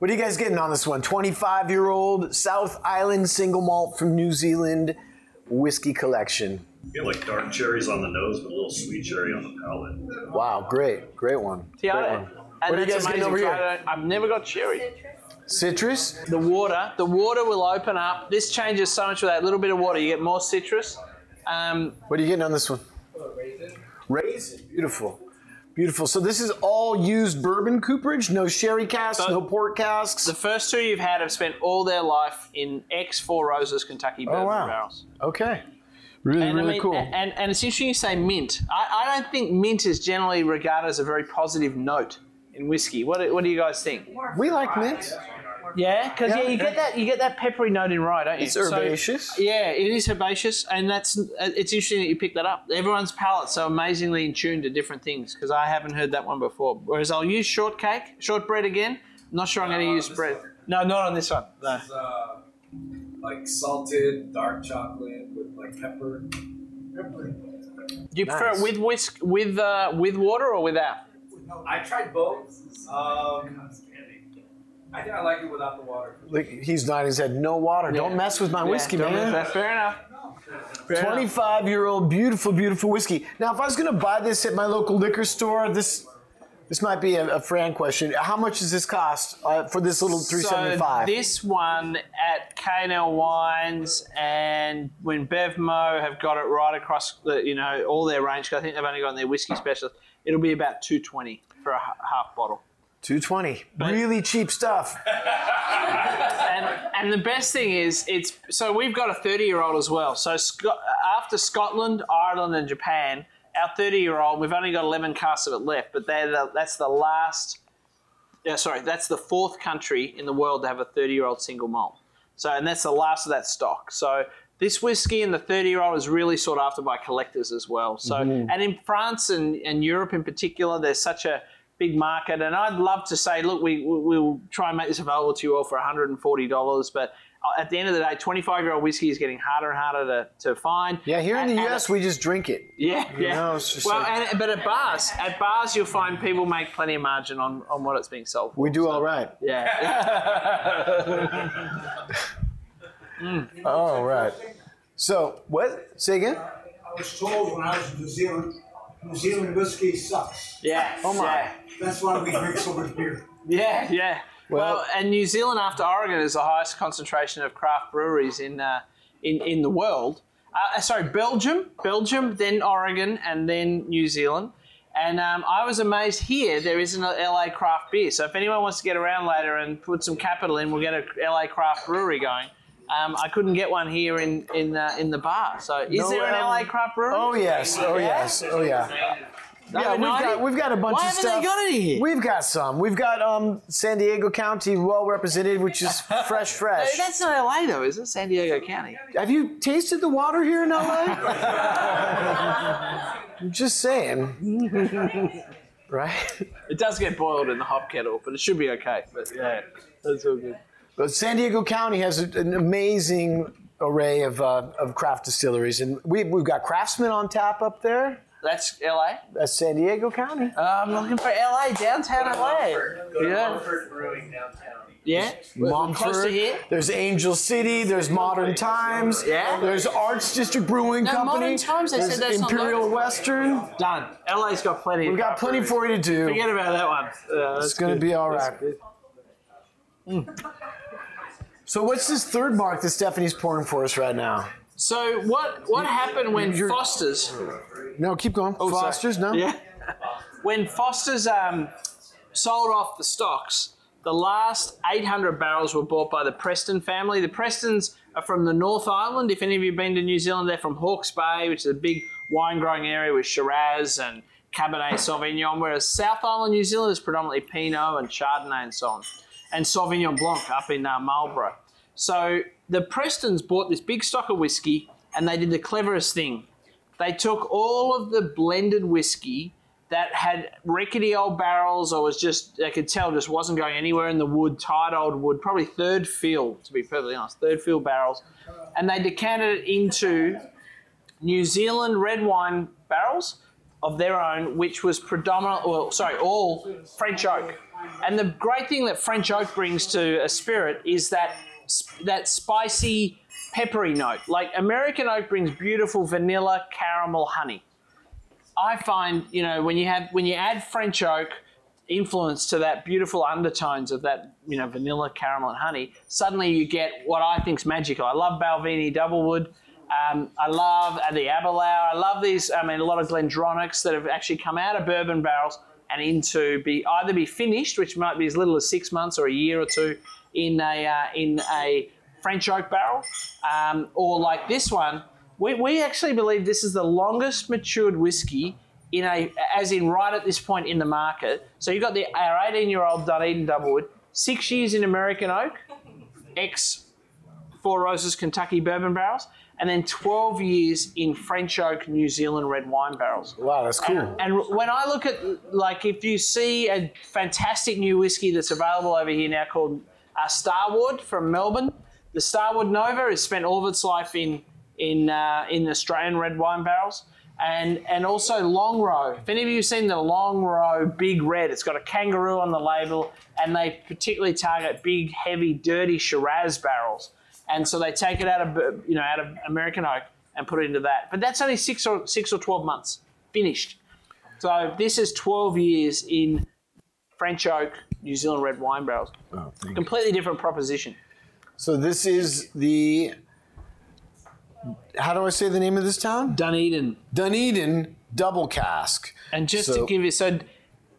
[SPEAKER 1] What are you guys getting on this one? 25 year old South Island single malt from New Zealand whiskey collection.
[SPEAKER 5] You get like dark cherries on the nose, but a little sweet cherry on the palate.
[SPEAKER 1] Wow, great, great one.
[SPEAKER 2] Yeah,
[SPEAKER 1] Great
[SPEAKER 2] and
[SPEAKER 1] one. What are you
[SPEAKER 2] that's
[SPEAKER 1] guys getting
[SPEAKER 2] amazing.
[SPEAKER 1] over
[SPEAKER 2] 'cause
[SPEAKER 1] here?
[SPEAKER 2] I don't- I've never got cherry.
[SPEAKER 1] Citrus.
[SPEAKER 2] The water, the water will open up. This changes so much with that little bit of water. You get more citrus. Um,
[SPEAKER 1] What are you getting on this one? Raisin. Raisin. Beautiful. Beautiful. So this is all used bourbon cooperage. No sherry casks,
[SPEAKER 2] So-
[SPEAKER 1] no port casks.
[SPEAKER 2] the first two you've had have spent all their life in X Four Roses Kentucky bourbon
[SPEAKER 1] Oh, wow.
[SPEAKER 2] barrels.
[SPEAKER 1] okay. Really,
[SPEAKER 2] And, I
[SPEAKER 1] really
[SPEAKER 2] mean-
[SPEAKER 1] cool.
[SPEAKER 2] And, and it's interesting you say mint. I, I don't think mint is generally regarded as a very positive note in whiskey. What, do- what do you guys think?
[SPEAKER 1] we like mint.
[SPEAKER 2] Yeah, because yeah,
[SPEAKER 1] Yeah,
[SPEAKER 2] you
[SPEAKER 1] yeah.
[SPEAKER 2] get that you get that peppery note in rye, don't you?
[SPEAKER 1] It's herbaceous.
[SPEAKER 2] yeah, it is herbaceous, and that's it's interesting that you pick that up. Everyone's palate's so amazingly in tune to different things because I haven't heard that one before. Whereas I'll use shortcake, shortbread again. Not sure I'm going to use bread.
[SPEAKER 6] one.
[SPEAKER 2] No, not on this one. No.
[SPEAKER 6] It's uh, like salted dark chocolate with like pepper. Pepper.
[SPEAKER 2] Do you prefer it with whisk, with uh, with water or without?
[SPEAKER 6] I tried both. Um, I think I like it without the water.
[SPEAKER 1] Look, he's not. his head. No water. Don't mess with my whiskey,
[SPEAKER 2] Yeah, don't
[SPEAKER 1] man.
[SPEAKER 2] miss that. Fair enough. Fair enough.
[SPEAKER 1] 25 year old beautiful beautiful whiskey now if i was going to buy this at my local liquor store this this might be a, a fran question how much does this cost uh, for this little 375
[SPEAKER 2] So this one at K&L Wines and when Bevmo have got it right across the, you know, all their range. 'cause I think they've only got their whiskey specialist. It'll be about two twenty for a half bottle.
[SPEAKER 1] 220 really cheap stuff
[SPEAKER 2] And and the best thing is, it's so we've got a thirty year old as well. So Scot- after Scotland, Ireland, and Japan, our thirty year old, we've only got eleven casks of it left. But they're the, that's the last. Yeah, sorry, that's the fourth country in the world to have a thirty year old single malt. So and that's the last of that stock. So this whiskey and the 30 year old is really sought after by collectors as well. So mm-hmm. and in France and, and Europe in particular, there's such a big market. And I'd love to say, look, we we- we'll try and make this available to you all for $140, but Uh, at the end of the day, 25 year old whiskey is getting harder and harder to, to find.
[SPEAKER 1] yeah here in the
[SPEAKER 2] And- and-
[SPEAKER 1] us we just drink it
[SPEAKER 2] yeah, yeah.
[SPEAKER 1] know, it's just
[SPEAKER 2] well,
[SPEAKER 1] like-
[SPEAKER 2] and, but at bars, at bars, you'll find people make plenty of margin on, on what it's being sold for.
[SPEAKER 1] we do
[SPEAKER 2] So,
[SPEAKER 1] all right
[SPEAKER 2] Yeah.
[SPEAKER 1] all right so what say again
[SPEAKER 7] I was told when I was in New Zealand, New Zealand whiskey sucks.
[SPEAKER 2] yeah.
[SPEAKER 1] Oh, my.
[SPEAKER 2] Yeah.
[SPEAKER 7] That's why we drink so much beer.
[SPEAKER 2] Yeah, yeah. Well,
[SPEAKER 1] Well-
[SPEAKER 2] and New Zealand after Oregon is the highest concentration of craft breweries in uh, in in the world. Uh, sorry, Belgium, Belgium, then Oregon, and then New Zealand. And um, I was amazed here there isn't a LA craft beer. So if anyone wants to get around later and put some capital in, we'll get a LA craft brewery going. Um, I couldn't get one here in in uh, in the bar. So is
[SPEAKER 1] No,
[SPEAKER 2] there an
[SPEAKER 1] um,
[SPEAKER 2] LA craft brewery?
[SPEAKER 1] Oh yes, oh yes, oh yeah. Yeah, we've got we've got a bunch
[SPEAKER 2] Why
[SPEAKER 1] of
[SPEAKER 2] haven't
[SPEAKER 1] stuff.
[SPEAKER 2] they got any here?
[SPEAKER 1] We've got some. We've got um, San Diego County well represented, which is fresh, fresh.
[SPEAKER 2] That's not LA though, is it? San Diego County.
[SPEAKER 1] Have you tasted the water here in LA? I'm just saying. right?
[SPEAKER 2] It does get boiled in the hop kettle, but it should be okay. But yeah, that's all good.
[SPEAKER 1] But San Diego County has a- an amazing array of, uh, of craft distilleries, and we, we've got Craftsman on tap up there.
[SPEAKER 2] That's LA.
[SPEAKER 1] That's San Diego County.
[SPEAKER 2] Uh, I'm looking for LA, downtown LA.
[SPEAKER 6] Go to
[SPEAKER 2] Yeah.
[SPEAKER 6] Mumford Brewing downtown.
[SPEAKER 2] Yeah, We're close to here.
[SPEAKER 1] There's Angel City. There's Modern Times.
[SPEAKER 2] Yeah.
[SPEAKER 1] There's Arts District Brewing
[SPEAKER 2] No,
[SPEAKER 1] Company.
[SPEAKER 2] Modern Times, they said that's not
[SPEAKER 1] Imperial
[SPEAKER 2] local.
[SPEAKER 1] Western.
[SPEAKER 2] Done. LA's got plenty.
[SPEAKER 1] We've got plenty
[SPEAKER 2] breweries.
[SPEAKER 1] for you to do.
[SPEAKER 2] Forget about that one. Uh,
[SPEAKER 1] It's going to
[SPEAKER 2] good.
[SPEAKER 1] be all
[SPEAKER 2] That's
[SPEAKER 1] right.
[SPEAKER 2] good.
[SPEAKER 1] So what's this third mark that Stephanie's pouring for us right now?
[SPEAKER 2] So what what happened when
[SPEAKER 1] You're-
[SPEAKER 2] Foster's?
[SPEAKER 1] No, keep going.
[SPEAKER 2] Oh, sorry.
[SPEAKER 1] Foster's, no?
[SPEAKER 2] Yeah. when Foster's um, sold off the stocks, the last 800 barrels were bought by the Preston family. The Prestons are from the North Island. If any of you have been to New Zealand, they're from Hawke's Bay, which is a big wine growing area with Shiraz and Cabernet Sauvignon, whereas South Island, New Zealand is predominantly Pinot and Chardonnay and so on, and Sauvignon Blanc up in uh, Marlborough. So the Prestons bought this big stock of whiskey and they did the cleverest thing. They took all of the blended whiskey that had rickety old barrels or was just, they could tell just wasn't going anywhere in the wood, tired old wood, probably third fill, to be perfectly honest, third fill barrels. And they decanted it into New Zealand red wine barrels of their own, which was predominant, well, sorry, all French oak. And the great thing that French oak brings to a spirit is that that spicy, peppery note. Like American oak brings beautiful vanilla, caramel, honey. I find, you know, when you have when you add French oak influence to that beautiful undertones of that, you know, vanilla, caramel, and honey, suddenly you get what I think's magical. I love Balvenie Doublewood. Um, I love uh, the Aberlour. I love these. I mean, a lot of GlenDronachs that have actually come out of bourbon barrels and into be either be finished, which might be as little as six months or a year or two in a uh, in a French oak barrel, um, or like this one. We, we actually believe this is the longest matured whiskey in a as in right at this point in the market. So you've got the our 18 year old Dunedin Doublewood, six years in American oak, ex Four Roses Kentucky bourbon barrels, and then 12 years in French oak New Zealand red wine barrels.
[SPEAKER 1] Wow, that's cool.
[SPEAKER 2] And when I look at, like, if you see a fantastic new whiskey that's available over here now called uh, Starward from Melbourne, the Starward Nova has spent all of its life in in uh, in Australian red wine barrels. And, and also Longrow. If any of you have seen the Longrow Big Red, it's got a kangaroo on the label, and they particularly target big, heavy, dirty Shiraz barrels. And so they take it out of you know out of American oak and put it into that. But that's only six or six or twelve months finished. So this is 12 years in French oak, New Zealand red wine barrels. Completely different proposition.
[SPEAKER 1] So this is the. How do I say the name of this town?
[SPEAKER 2] Dunedin.
[SPEAKER 1] Dunedin Double Cask.
[SPEAKER 2] And just to give you, so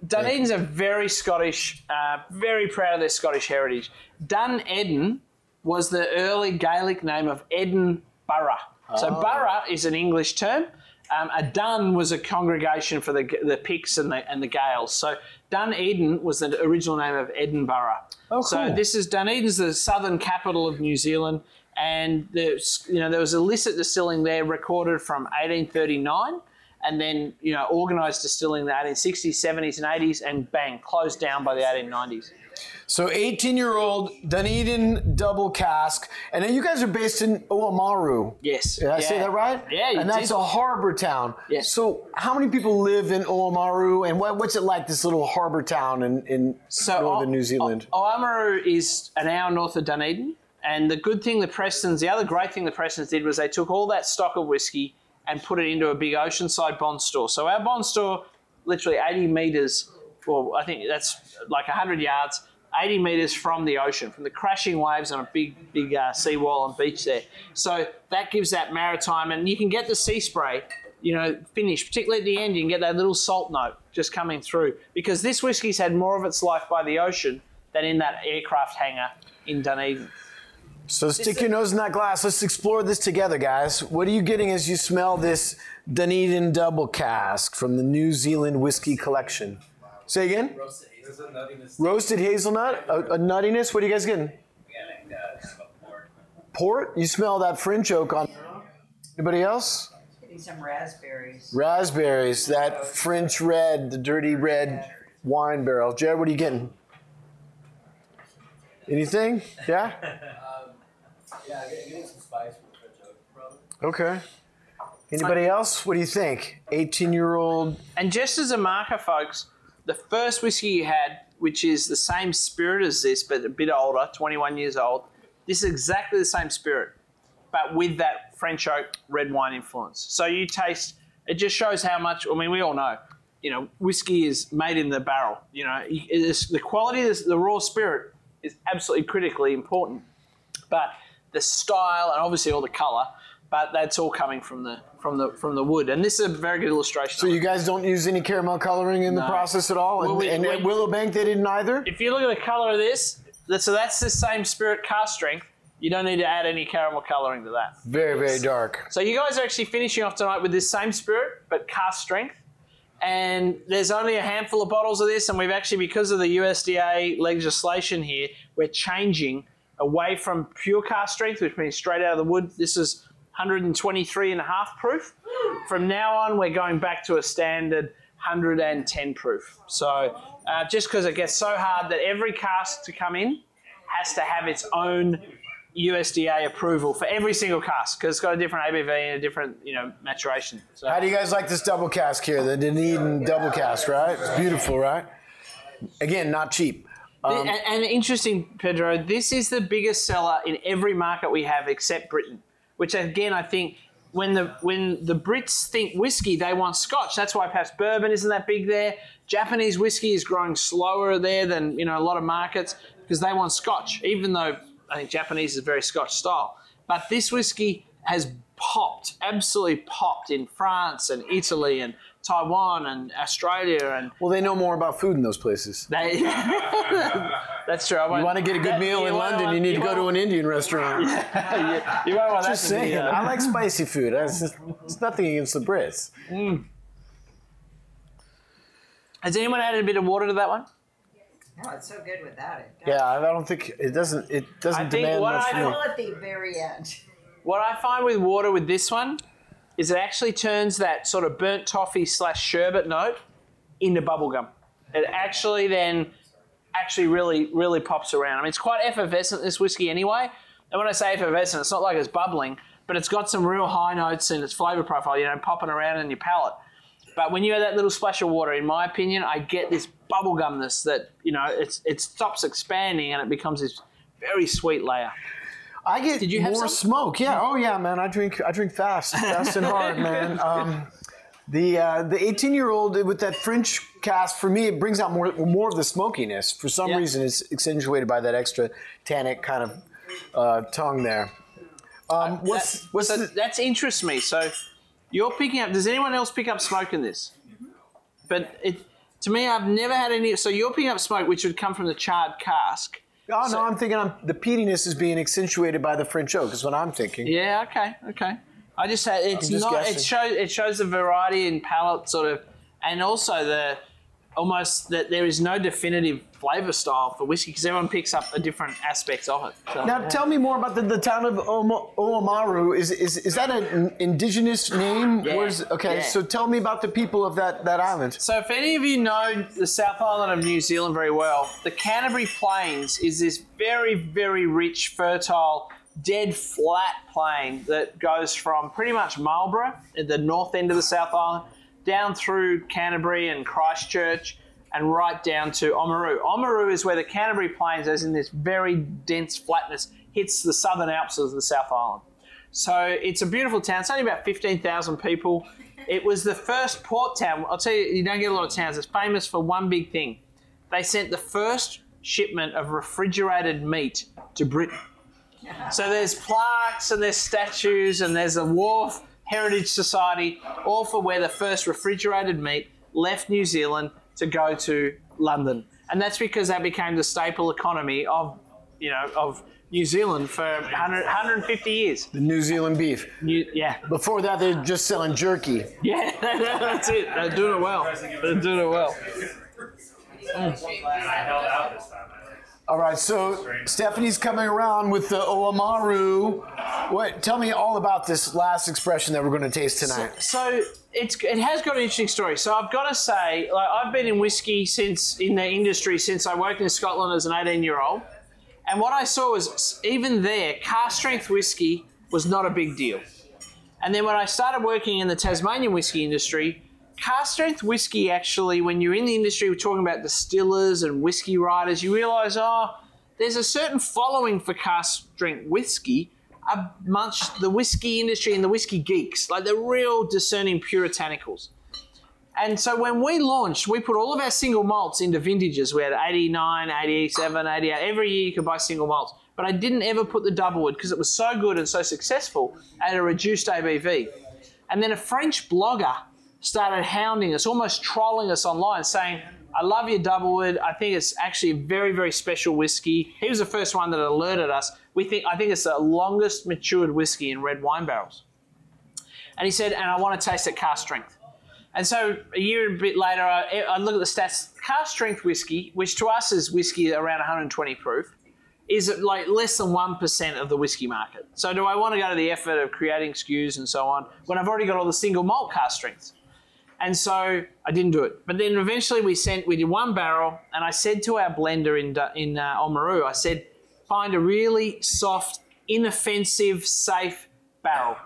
[SPEAKER 2] Dunedin's a very Scottish, uh, very proud of their Scottish heritage. Dunedin was the early Gaelic name of Edinburgh. So borough is an English term. Um, a dun was a congregation for the the Picts and the and the Gaels. So Dunedin was the original name of Edinburgh.
[SPEAKER 1] Oh,
[SPEAKER 2] So
[SPEAKER 1] cool.
[SPEAKER 2] this is Dunedin's the southern capital of New Zealand, and you know there was illicit distilling there recorded from 1839, and then you know organised distilling in the 1860s, 70s, and 80s, and bang closed down by the 1890s.
[SPEAKER 1] So 18 year old Dunedin Double Cask. And then you guys are based in Oamaru.
[SPEAKER 2] Yes,
[SPEAKER 1] Did I say that right?
[SPEAKER 2] Yeah, you
[SPEAKER 1] And that's
[SPEAKER 2] did.
[SPEAKER 1] a harbor town.
[SPEAKER 2] Yes.
[SPEAKER 1] So how many people live in Oamaru, and what, what's it like, this little harbor town in, in northern
[SPEAKER 2] O-
[SPEAKER 1] New Zealand?
[SPEAKER 2] O- Oamaru is an hour north of Dunedin, and the good thing the Prestons, the other great thing the Prestons did was they took all that stock of whiskey and put it into a big oceanside bond store. So our bond store, literally 80 meters, or I think that's like 100 yards. 80 meters from the ocean, from the crashing waves on a big, big uh, seawall and beach there. So that gives that maritime, and you can get the sea spray you know, finish, particularly at the end, you can get that little salt note just coming through because this whiskey's had more of its life by the ocean than in that aircraft hangar in Dunedin.
[SPEAKER 1] So stick your nose in that glass. Let's explore this together, guys. What are you getting as you smell this Dunedin double cask from the New Zealand Whiskey Collection? Say again?
[SPEAKER 6] There's a nuttiness.
[SPEAKER 1] Roasted hazelnut, a, a nuttiness. What are you guys getting?
[SPEAKER 6] Getting uh, port.
[SPEAKER 1] Port. You smell that French oak on. Anybody else?
[SPEAKER 4] Getting some raspberries.
[SPEAKER 1] Raspberries. That French red, the dirty red wine barrel. Jared, what are you getting? Anything? Yeah.
[SPEAKER 6] Yeah, getting some spice from French oak, probably.
[SPEAKER 1] Okay. Anybody else? What do you think? 18 year old.
[SPEAKER 2] And just as a marker, folks, the first whiskey you had, which is the same spirit as this, but a bit older, 21 years old, this is exactly the same spirit, but with that French oak red wine influence. So you taste, it just shows how much, I mean, we all know, you know, whiskey is made in the barrel. You know, the quality of the raw spirit is absolutely critically important. But the style and obviously all the color, but that's all coming from the from the from the wood. And this is a very good illustration.
[SPEAKER 1] So
[SPEAKER 2] of it.
[SPEAKER 1] you guys don't use any caramel coloring in the process at all? And,
[SPEAKER 2] Well, we-
[SPEAKER 1] and
[SPEAKER 2] we-
[SPEAKER 1] at Willowbank they didn't either?
[SPEAKER 2] if you look at the color of this, so that's the same spirit cask strength. You don't need to add any caramel coloring to that.
[SPEAKER 1] Very, very dark.
[SPEAKER 2] So you guys are actually finishing off tonight with this same spirit, but cask strength. And there's only a handful of bottles of this, and we've actually, because of the USDA legislation here, we're changing away from pure cask strength, which means straight out of the wood. This is 123 and a half proof. From now on, we're going back to a standard 110 proof. So uh, just because it gets so hard that every cast to come in has to have its own USDA approval for every single cast because it's got a different ABV and a different, you know, maturation. So
[SPEAKER 1] How do you guys like this double cask here? The Dunedin double cask, right? It's beautiful, right? Again, not cheap. Um,
[SPEAKER 2] and, and interesting, Pedro, this is the biggest seller in every market we have except Britain. Which again, I think when the when the Brits think whiskey, they want Scotch. That's why perhaps bourbon isn't that big there. Japanese whiskey is growing slower there than you know a lot of markets because they want Scotch, even though I think Japanese is very Scotch style. But this whiskey has popped, absolutely popped in France and Italy and Taiwan and Australia and
[SPEAKER 1] well, they know more about food in those places.
[SPEAKER 2] they. That's true. I
[SPEAKER 1] You want to get a good
[SPEAKER 2] that-
[SPEAKER 1] meal in London,
[SPEAKER 2] want-
[SPEAKER 1] you need to go to an Indian restaurant.
[SPEAKER 2] you, you won't want
[SPEAKER 1] Just
[SPEAKER 2] that to be,
[SPEAKER 1] saying.
[SPEAKER 2] uh,
[SPEAKER 1] I like spicy food. It's, just, it's nothing against the Brits.
[SPEAKER 2] Has anyone added a bit of water to that one?
[SPEAKER 4] Oh, it's so good without it.
[SPEAKER 1] Yeah, I don't think it doesn't. It doesn't
[SPEAKER 2] I think
[SPEAKER 1] demand
[SPEAKER 2] what
[SPEAKER 1] much
[SPEAKER 2] I
[SPEAKER 1] from
[SPEAKER 4] I
[SPEAKER 1] me.
[SPEAKER 4] will at the very end.
[SPEAKER 2] What I find with water with this one is it actually turns that sort of burnt toffee slash sherbet note into bubblegum. It actually then actually really, really pops around. I mean, it's quite effervescent, this whiskey anyway. And when I say effervescent, it's not like it's bubbling, but it's got some real high notes in its flavour profile, you know, popping around in your palate. But when you add that little splash of water, in my opinion, I get this bubblegumness that, you know, it's, it stops expanding and it becomes this very sweet layer.
[SPEAKER 1] I get
[SPEAKER 2] Did you have
[SPEAKER 1] more
[SPEAKER 2] some?
[SPEAKER 1] smoke. Yeah. Oh yeah, man. I drink. I drink fast, fast and hard, man. Um, the uh, the 18 year old with that French cast for me, it brings out more more of the smokiness. For some
[SPEAKER 2] Yeah.
[SPEAKER 1] reason, it's accentuated by that extra tannic kind of uh, tongue there. Um, what's
[SPEAKER 2] That-
[SPEAKER 1] what's
[SPEAKER 2] so
[SPEAKER 1] the,
[SPEAKER 2] that's interests me. So you're picking up. Does anyone else pick up smoke in this? But it to me, I've never had any. So you're picking up smoke, which would come from the charred cask.
[SPEAKER 1] Oh
[SPEAKER 2] So-
[SPEAKER 1] no, I'm thinking I'm, the peatiness is being accentuated by the French oak. Is what I'm thinking.
[SPEAKER 2] Yeah. Okay. Okay. I just had it's
[SPEAKER 1] just
[SPEAKER 2] not.
[SPEAKER 1] guessing.
[SPEAKER 2] It shows it shows the variety in palate, sort of, and also the almost that there is no definitive flavor style for whiskey because everyone picks up a different aspects of it. So,
[SPEAKER 1] Now tell me more about the, the town of Oma- Oamaru. Is, is is that an indigenous name?
[SPEAKER 2] Yeah,
[SPEAKER 1] Where's, okay,
[SPEAKER 2] yeah.
[SPEAKER 1] so tell me about the people of that, that island.
[SPEAKER 2] So, if any of you know the South Island of New Zealand very well, the Canterbury Plains is this very, very rich, fertile, dead flat plain that goes from pretty much Marlborough at the north end of the South Island down through Canterbury and Christchurch and right down to Oamaru. Oamaru is where the Canterbury Plains, as in this very dense flatness, hits the southern Alps of the South Island. So it's a beautiful town. It's only about 15,000 people. It was the first port town. I'll tell you, you don't get a lot of towns. It's famous for one big thing. They sent the first shipment of refrigerated meat to Britain. So there's plaques and there's statues and there's a wharf Heritage Society, all for where the first refrigerated meat left New Zealand to go to London. And that's because that became the staple economy of, you know, of New Zealand for 100, 150 years.
[SPEAKER 1] The New Zealand beef.
[SPEAKER 2] New, yeah,
[SPEAKER 1] Before that, they're just selling jerky.
[SPEAKER 2] yeah, that's it. They're doing it well. They're doing it well.
[SPEAKER 5] I
[SPEAKER 1] All right, so Stephanie's coming around with the Oamaru. What? Tell me all about this last expression that we're going to taste tonight.
[SPEAKER 2] So it's it has got an interesting story. So I've got to say, like I've been in whiskey since in the industry since I worked in Scotland as an 18 year old, and what I saw was even there, cask strength whiskey was not a big deal. And then when I started working in the Tasmanian whiskey industry, cask strength whiskey actually, when you're in the industry, we're talking about distillers and whiskey writers, you realise, oh, there's a certain following for cask strength whiskey amongst the whiskey industry and the whiskey geeks, like the real discerning puritanicals. And so when we launched, we put all of our single malts into vintages. We had 89, 87, 88. Every year you could buy single malts. But I didn't ever put the double wood because it was so good and so successful at a reduced ABV. And then a French blogger started hounding us, almost trolling us online, saying, I love your double wood. I think it's actually a very, very special whiskey. He was the first one that alerted us. We think I think it's the longest matured whiskey in red wine barrels. And he said, and I want to taste it cask strength. And so a year and a bit later, I, I look at the stats. Cask strength whiskey, which to us is whiskey around 120 proof, is like less than 1% of the whiskey market. So do I want to go to the effort of creating SKUs and so on when I've already got all the single malt cask strengths? And so I didn't do it. But then eventually we sent, we did one barrel, and I said to our blender in in uh, Oamaru, I said, find a really soft, inoffensive, safe barrel.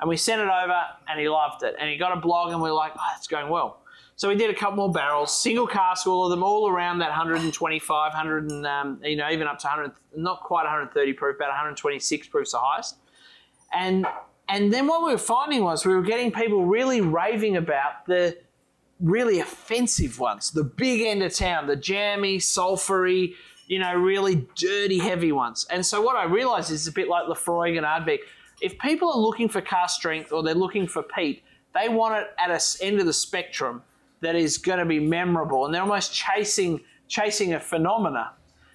[SPEAKER 2] And we sent it over, and he loved it. And he got a blog, and we are like, oh, it's going well. So we did a couple more barrels, single cask, all of them, all around that 125, 100, and um, you know, even up to 100, not quite 130 proof, about 126 proof's the highest. And and then what we were finding was we were getting people really raving about the really offensive ones, the big end of town, the jammy, sulfury, you know, really dirty, heavy ones. And so what I realized is a bit like Laphroaig and Ardbeg. If people are looking for cask strength or they're looking for peat, they want it at a end of the spectrum that is going to be memorable, and they're almost chasing chasing a phenomena.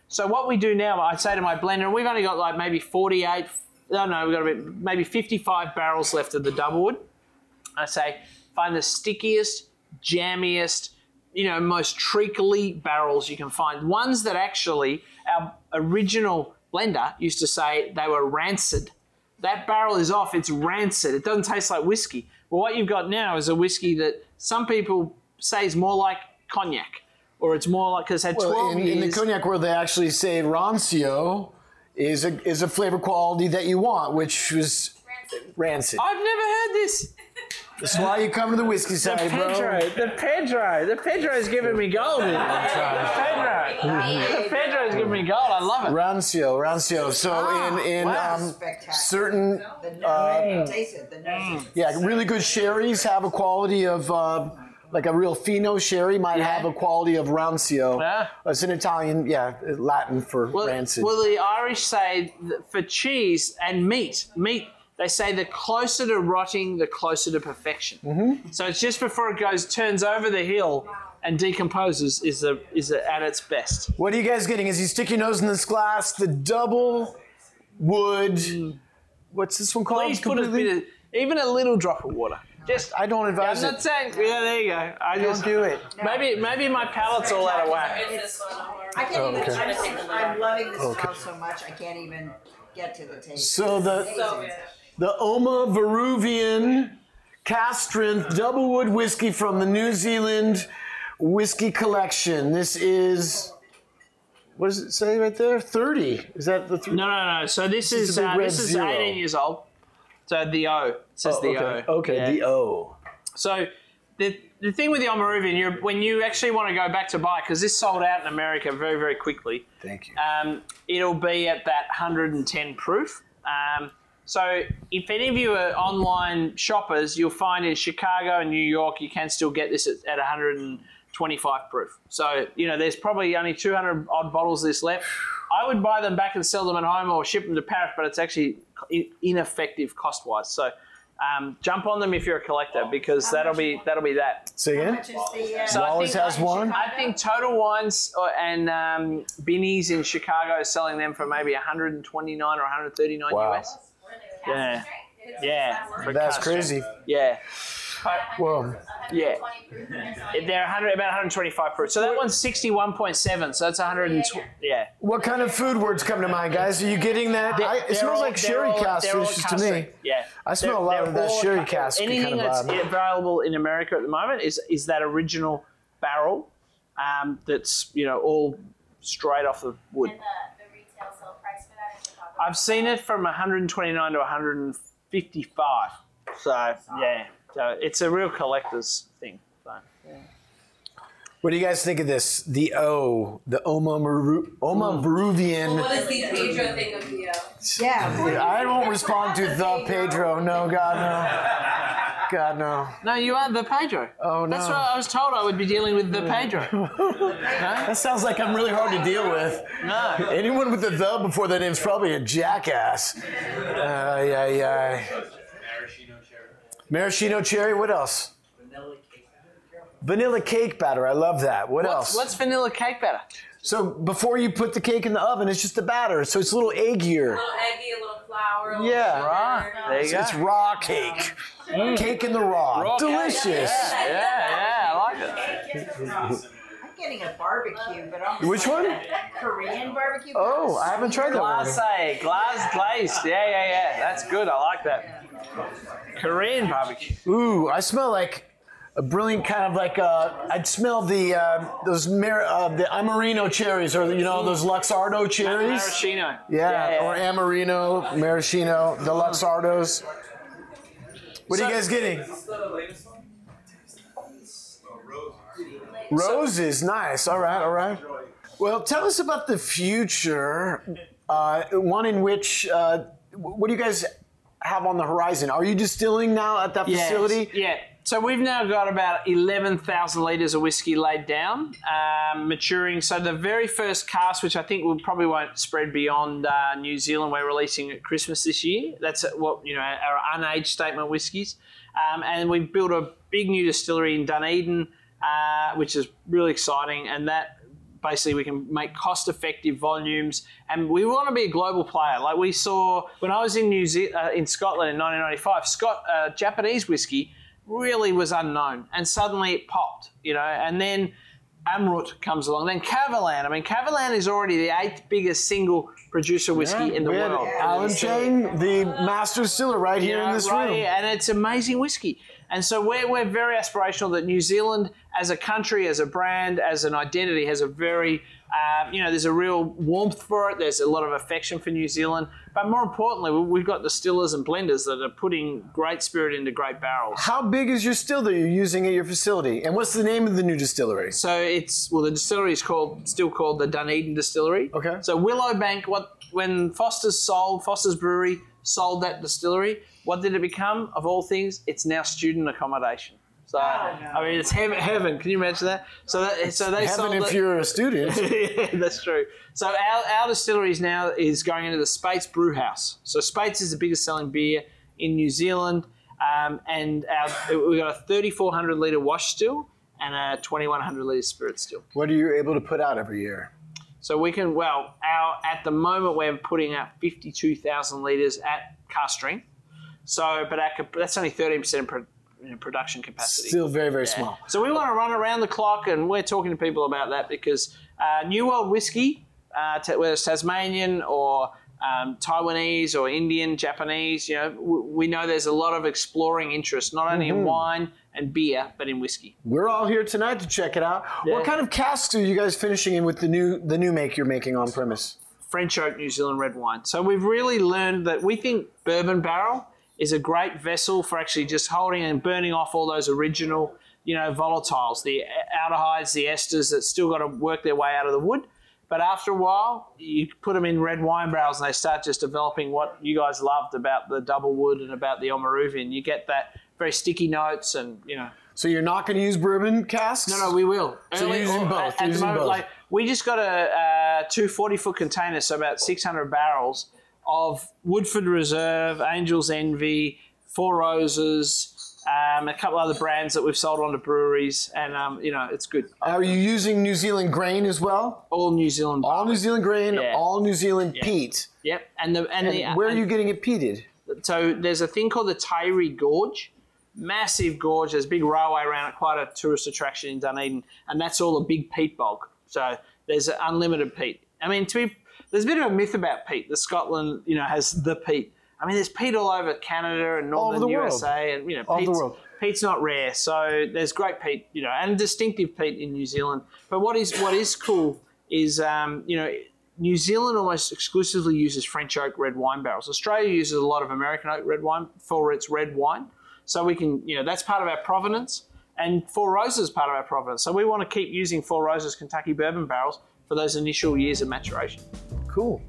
[SPEAKER 2] So what we do now, I say to my blender, we've only got like maybe 48, no, no, we've got a bit, maybe 55 barrels left of the doublewood. I say, find the stickiest, jammiest, you know, most treacly barrels you can find. Ones that actually our original blender used to say they were rancid. That barrel is off, it's rancid. It doesn't taste like whiskey. Well, what you've got now is a whiskey that some people say is more like cognac, or it's more like because it had 12
[SPEAKER 1] in,
[SPEAKER 2] years.
[SPEAKER 1] in the cognac world, they actually say rancio is a is a flavor quality that you want, which was rancid.
[SPEAKER 2] I've never heard this.
[SPEAKER 1] That's why you come to the whiskey
[SPEAKER 2] The
[SPEAKER 1] side,
[SPEAKER 2] Pedro,
[SPEAKER 1] bro.
[SPEAKER 2] the Pedro, the Pedro's giving me gold. The Pedro, the Pedro's giving me gold. I love it.
[SPEAKER 1] Rancio, rancio. So in in
[SPEAKER 2] wow.
[SPEAKER 1] um, certain
[SPEAKER 4] The nose, the
[SPEAKER 1] yeah really good sherries have a quality of. Uh, like a real fino sherry might
[SPEAKER 2] Yeah.
[SPEAKER 1] have a quality of rancio.
[SPEAKER 2] Yeah.
[SPEAKER 1] It's an Italian, yeah, Latin for
[SPEAKER 2] Well,
[SPEAKER 1] rancid.
[SPEAKER 2] well, the Irish say that for cheese and meat, meat. They say the closer to rotting, the closer to perfection. Mm-hmm. So it's just before it goes, turns over the hill, and decomposes is the is the, at its best.
[SPEAKER 1] What are you guys getting? As you stick your nose in this glass, the double wood. What's this one called?
[SPEAKER 2] Please put a bit of, even a little drop of water. Just
[SPEAKER 1] I don't advise
[SPEAKER 2] I'm
[SPEAKER 1] advise
[SPEAKER 2] not
[SPEAKER 1] it.
[SPEAKER 2] saying. Yeah, there you go. I
[SPEAKER 1] Don't
[SPEAKER 2] just
[SPEAKER 1] do it.
[SPEAKER 2] maybe maybe my palate's all out of whack.
[SPEAKER 3] It's.
[SPEAKER 4] I can't even,
[SPEAKER 1] okay.
[SPEAKER 4] I'm, I'm loving this smell so much, I can't even get to the taste.
[SPEAKER 1] So the
[SPEAKER 3] So
[SPEAKER 1] the Oma Veruvian cask strength double wood whiskey from the New Zealand whiskey collection. This is what does it say right there? Thirty. Is that the three?
[SPEAKER 2] No, no, no. So this,
[SPEAKER 1] is
[SPEAKER 2] is
[SPEAKER 1] a
[SPEAKER 2] uh,
[SPEAKER 1] red
[SPEAKER 2] this is
[SPEAKER 1] zero.
[SPEAKER 2] 18 years old. So the O it says the
[SPEAKER 1] okay.
[SPEAKER 2] O.
[SPEAKER 1] Okay,
[SPEAKER 2] Yeah.
[SPEAKER 1] the O.
[SPEAKER 2] So the the thing with the Oamaruvian, you're, when you actually want to go back to buy, because this sold out in America very very quickly.
[SPEAKER 1] Thank you.
[SPEAKER 2] Um, it'll be at that 110 proof. Um, so if any of you are online shoppers, you'll find in Chicago and New York you can still get this at, at 125 proof. So you know there's probably only 200 odd bottles of this left. I would buy them back and sell them at home or ship them to Paris, but it's actually ineffective cost wise. So Um, jump on them if you're a collector because that'll be that'll be that.
[SPEAKER 1] See
[SPEAKER 4] How
[SPEAKER 1] again?
[SPEAKER 4] much is the? Uh,
[SPEAKER 2] So I
[SPEAKER 1] Wallace
[SPEAKER 2] think-
[SPEAKER 1] has one.
[SPEAKER 2] I think Total Wines and um, Binny's in Chicago are selling them for maybe 129 or 139
[SPEAKER 1] Wow.
[SPEAKER 2] US. Yeah. Yeah. for
[SPEAKER 1] That's crazy.
[SPEAKER 2] Yeah.
[SPEAKER 1] Whoa.
[SPEAKER 2] Yeah. They're 100, about 125 proof. So that one's 61.7. So that's 120. Yeah.
[SPEAKER 1] What kind of food words come to mind, guys? Are you getting that? I, it smells
[SPEAKER 2] all-
[SPEAKER 1] like sherry
[SPEAKER 2] all-
[SPEAKER 1] cask
[SPEAKER 2] they're
[SPEAKER 1] to
[SPEAKER 2] cask
[SPEAKER 1] me.
[SPEAKER 2] Yeah.
[SPEAKER 1] I smell
[SPEAKER 2] They're-
[SPEAKER 1] a lot of that sherry
[SPEAKER 2] ca-
[SPEAKER 1] cask
[SPEAKER 2] Anything
[SPEAKER 1] kind of
[SPEAKER 2] that's
[SPEAKER 1] vibe.
[SPEAKER 2] available in America at the moment is is that original barrel um, that's you know all straight off the wood.
[SPEAKER 3] And the, the retail sale price for that in Chicago.
[SPEAKER 2] I've seen it from 129 to 155. So yeah, so it's a real collector's thing. So, yeah.
[SPEAKER 1] What do you guys think of this? The O, the Oma, Maru, Oma Peruvian.
[SPEAKER 8] What does the Pedro think of the? O?
[SPEAKER 4] yeah.
[SPEAKER 1] I won't respond to the Pedro. No, God, no. God, no.
[SPEAKER 2] No, you are the Pedro.
[SPEAKER 1] Oh, no.
[SPEAKER 2] That's what I was told. I would be dealing with the Pedro.
[SPEAKER 1] That sounds like I'm really hard to deal with.
[SPEAKER 2] No.
[SPEAKER 1] Anyone with the the before that name's probably a jackass. Uh, yeah, yeah.
[SPEAKER 6] Maraschino cherry.
[SPEAKER 1] What else?
[SPEAKER 6] Vanilla cake.
[SPEAKER 1] Vanilla cake batter. I love that. What
[SPEAKER 2] What's,
[SPEAKER 1] else?
[SPEAKER 2] what's vanilla cake batter?
[SPEAKER 1] So before you put the cake in the oven, it's just the batter. So it's a little eggier.
[SPEAKER 8] a little eggy, a little flour. A little
[SPEAKER 1] Yeah.
[SPEAKER 8] sugar.
[SPEAKER 2] Right. Uh, there you go.
[SPEAKER 1] It's raw cake. Mm. Cake in the raw.
[SPEAKER 2] Raw cake.
[SPEAKER 1] Delicious.
[SPEAKER 2] Yeah, yeah, I like it.
[SPEAKER 4] I'm getting a barbecue, but I'm
[SPEAKER 1] Which one?
[SPEAKER 4] Korean barbecue.
[SPEAKER 1] Oh, I haven't tried that one.
[SPEAKER 2] Glace, glass glazed. Yeah, yeah, yeah. That's good. I like that. Korean barbecue.
[SPEAKER 1] Ooh, I smell like a brilliant kind of like uh, I'd smell the uh, those Mar- uh, the Amarena cherries or you know those Luxardo cherries.
[SPEAKER 2] Maraschino.
[SPEAKER 1] Yeah, or Amarena, Maraschino, the Luxardos. What are you guys getting?
[SPEAKER 6] What's the latest one?
[SPEAKER 1] Roses, nice. All right, all right. Well, tell us about the future. Uh, one in which, uh, what do you guys have on the horizon? Are you distilling now at that
[SPEAKER 2] Yes,
[SPEAKER 1] facility?
[SPEAKER 2] Yeah. So we've now got about 11,000 litres of whiskey laid down, um, maturing. So the very first cast, which I think will probably won't spread beyond uh, New Zealand, we're releasing at Christmas this year. That's what, you know, our unaged statement whiskies. Um, and we've built a big new distillery in Dunedin, uh, which is really exciting. And that basically we can make cost effective volumes and we want to be a global player. Like we saw when i was in new Ze- uh, in scotland in 1995 scott uh, japanese whiskey really was unknown and suddenly it popped you know? And then amrut comes along then Kavalan. I mean Kavalan is already the eighth biggest single producer whiskey in the world.
[SPEAKER 1] Alan Chang, the master distiller, right here
[SPEAKER 2] you
[SPEAKER 1] in this
[SPEAKER 2] right
[SPEAKER 1] room.
[SPEAKER 2] here, and it's amazing whiskey. And so we're, we're very aspirational that New Zealand, as a country, as a brand, as an identity, has a very, uh, you know, there's a real warmth for it. There's a lot of affection for New Zealand. But more importantly, we- we've got distillers and blenders that are putting great spirit into great barrels.
[SPEAKER 1] How big is your still that you're using at your facility? And what's the name of the new distillery?
[SPEAKER 2] So it's well, the distillery is called still called the Dunedin Distillery.
[SPEAKER 1] Okay.
[SPEAKER 2] So Willowbank, what when Foster's sold Foster's Brewery sold that distillery, what did it become? Of all things, it's now student accommodation. So I mean, it's heaven. Heaven. Can you imagine that? So that so they
[SPEAKER 1] Heaven if
[SPEAKER 2] it.
[SPEAKER 1] you're a student.
[SPEAKER 2] yeah, that's true. So our, our distillery now is going into the Speight's Brew House. So Speight's is the biggest selling beer in New Zealand, um, and our, we've got a 3,400 litre wash still and a 2,100 litre spirit still.
[SPEAKER 1] what are you able to put out every year?
[SPEAKER 2] So we can well our at the moment we're putting out 52,000 litres at cast strength. So, but our, that's only 13% pro, you know, production capacity.
[SPEAKER 1] Still very, very small.
[SPEAKER 2] So we want to run around the clock, and we're talking to people about that because uh, New World whiskey, uh, ta- whether it's Tasmanian or um, Taiwanese or Indian, Japanese, you know, w- we know there's a lot of exploring interest, not only
[SPEAKER 1] Mm-hmm.
[SPEAKER 2] in wine and beer, but in whiskey.
[SPEAKER 1] We're all here tonight to check it out. What kind of casks are you guys finishing in with the new the new make you're making on premise?
[SPEAKER 2] French oak New Zealand red wine. So we've really learned that we think bourbon barrel is a great vessel for actually just holding and burning off all those original, you know, volatiles, the aldehydes, the esters that still got to work their way out of the wood. But after a while, you put them in red wine barrels and they start just developing what you guys loved about the double wood and about the Oamaruvian. You get that very sticky notes and, you know,
[SPEAKER 1] So you're not going to use bourbon casks?
[SPEAKER 2] no, no, we will.
[SPEAKER 1] So you're using both,
[SPEAKER 2] At, at
[SPEAKER 1] using
[SPEAKER 2] the moment,
[SPEAKER 1] both.
[SPEAKER 2] like we just got a uh, two 40 foot container, so about 600 barrels of Woodford Reserve, Angel's Envy, Four Roses, um, a couple other brands that we've sold on to breweries, and um, you know it's good.
[SPEAKER 9] Are you using New Zealand grain as well?
[SPEAKER 2] All New Zealand.
[SPEAKER 9] All New. Zealand grain,
[SPEAKER 2] Yeah.
[SPEAKER 9] all New Zealand peat.
[SPEAKER 2] Yep, and the and,
[SPEAKER 9] And
[SPEAKER 2] the
[SPEAKER 9] where are you getting it peated?
[SPEAKER 2] so there's a thing called the Taieri Gorge, massive gorge. There's a big railway around it, quite a tourist attraction in Dunedin, and that's all a big peat bog. So there's unlimited peat. I mean, to be there's a bit of a myth about peat. The Scotland, you know, has the peat. I mean, there's peat all over Canada and northern
[SPEAKER 9] the world.
[SPEAKER 2] USA, and you know,
[SPEAKER 9] All
[SPEAKER 2] peat's,
[SPEAKER 9] world.
[SPEAKER 2] peat's not rare. So there's great peat, you know, and distinctive peat in New Zealand. But what is what is cool is, um, you know. New Zealand almost exclusively uses French oak red wine barrels. Australia uses a lot of American oak red wine for its red wine. So we can, you know, that's part of our provenance. And Four Roses is part of our provenance. So we want to keep using Four Roses Kentucky bourbon barrels for those initial years of maturation.
[SPEAKER 9] Cool.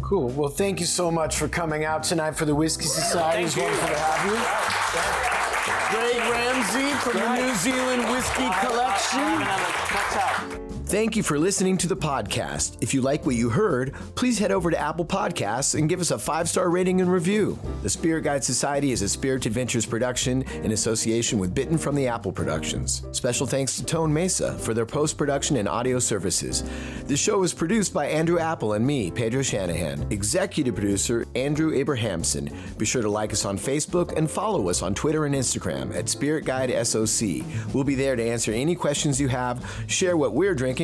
[SPEAKER 9] Cool. Well, thank you so much for coming out tonight for the Whiskey Society. It's
[SPEAKER 2] Thank you.
[SPEAKER 9] wonderful to have you. Greg Ramsay from the New Zealand Whiskey Collection. Thank you for listening to the podcast. If you like what you heard, please head over to Apple Podcasts and give us a five star rating and review. The Spirit Guide Society is a Spirit Adventures production in association with Bitten from the Apple Productions. Special thanks to Tone Mesa for their post production and audio services. The show is produced by Andrew Apple and me, Pedro Shanahan. Executive producer, Andrew Abrahamson. Be sure to like us on Facebook and follow us on Twitter and Instagram at Spirit Guide SOC. We'll be there to answer any questions you have, share what we're drinking,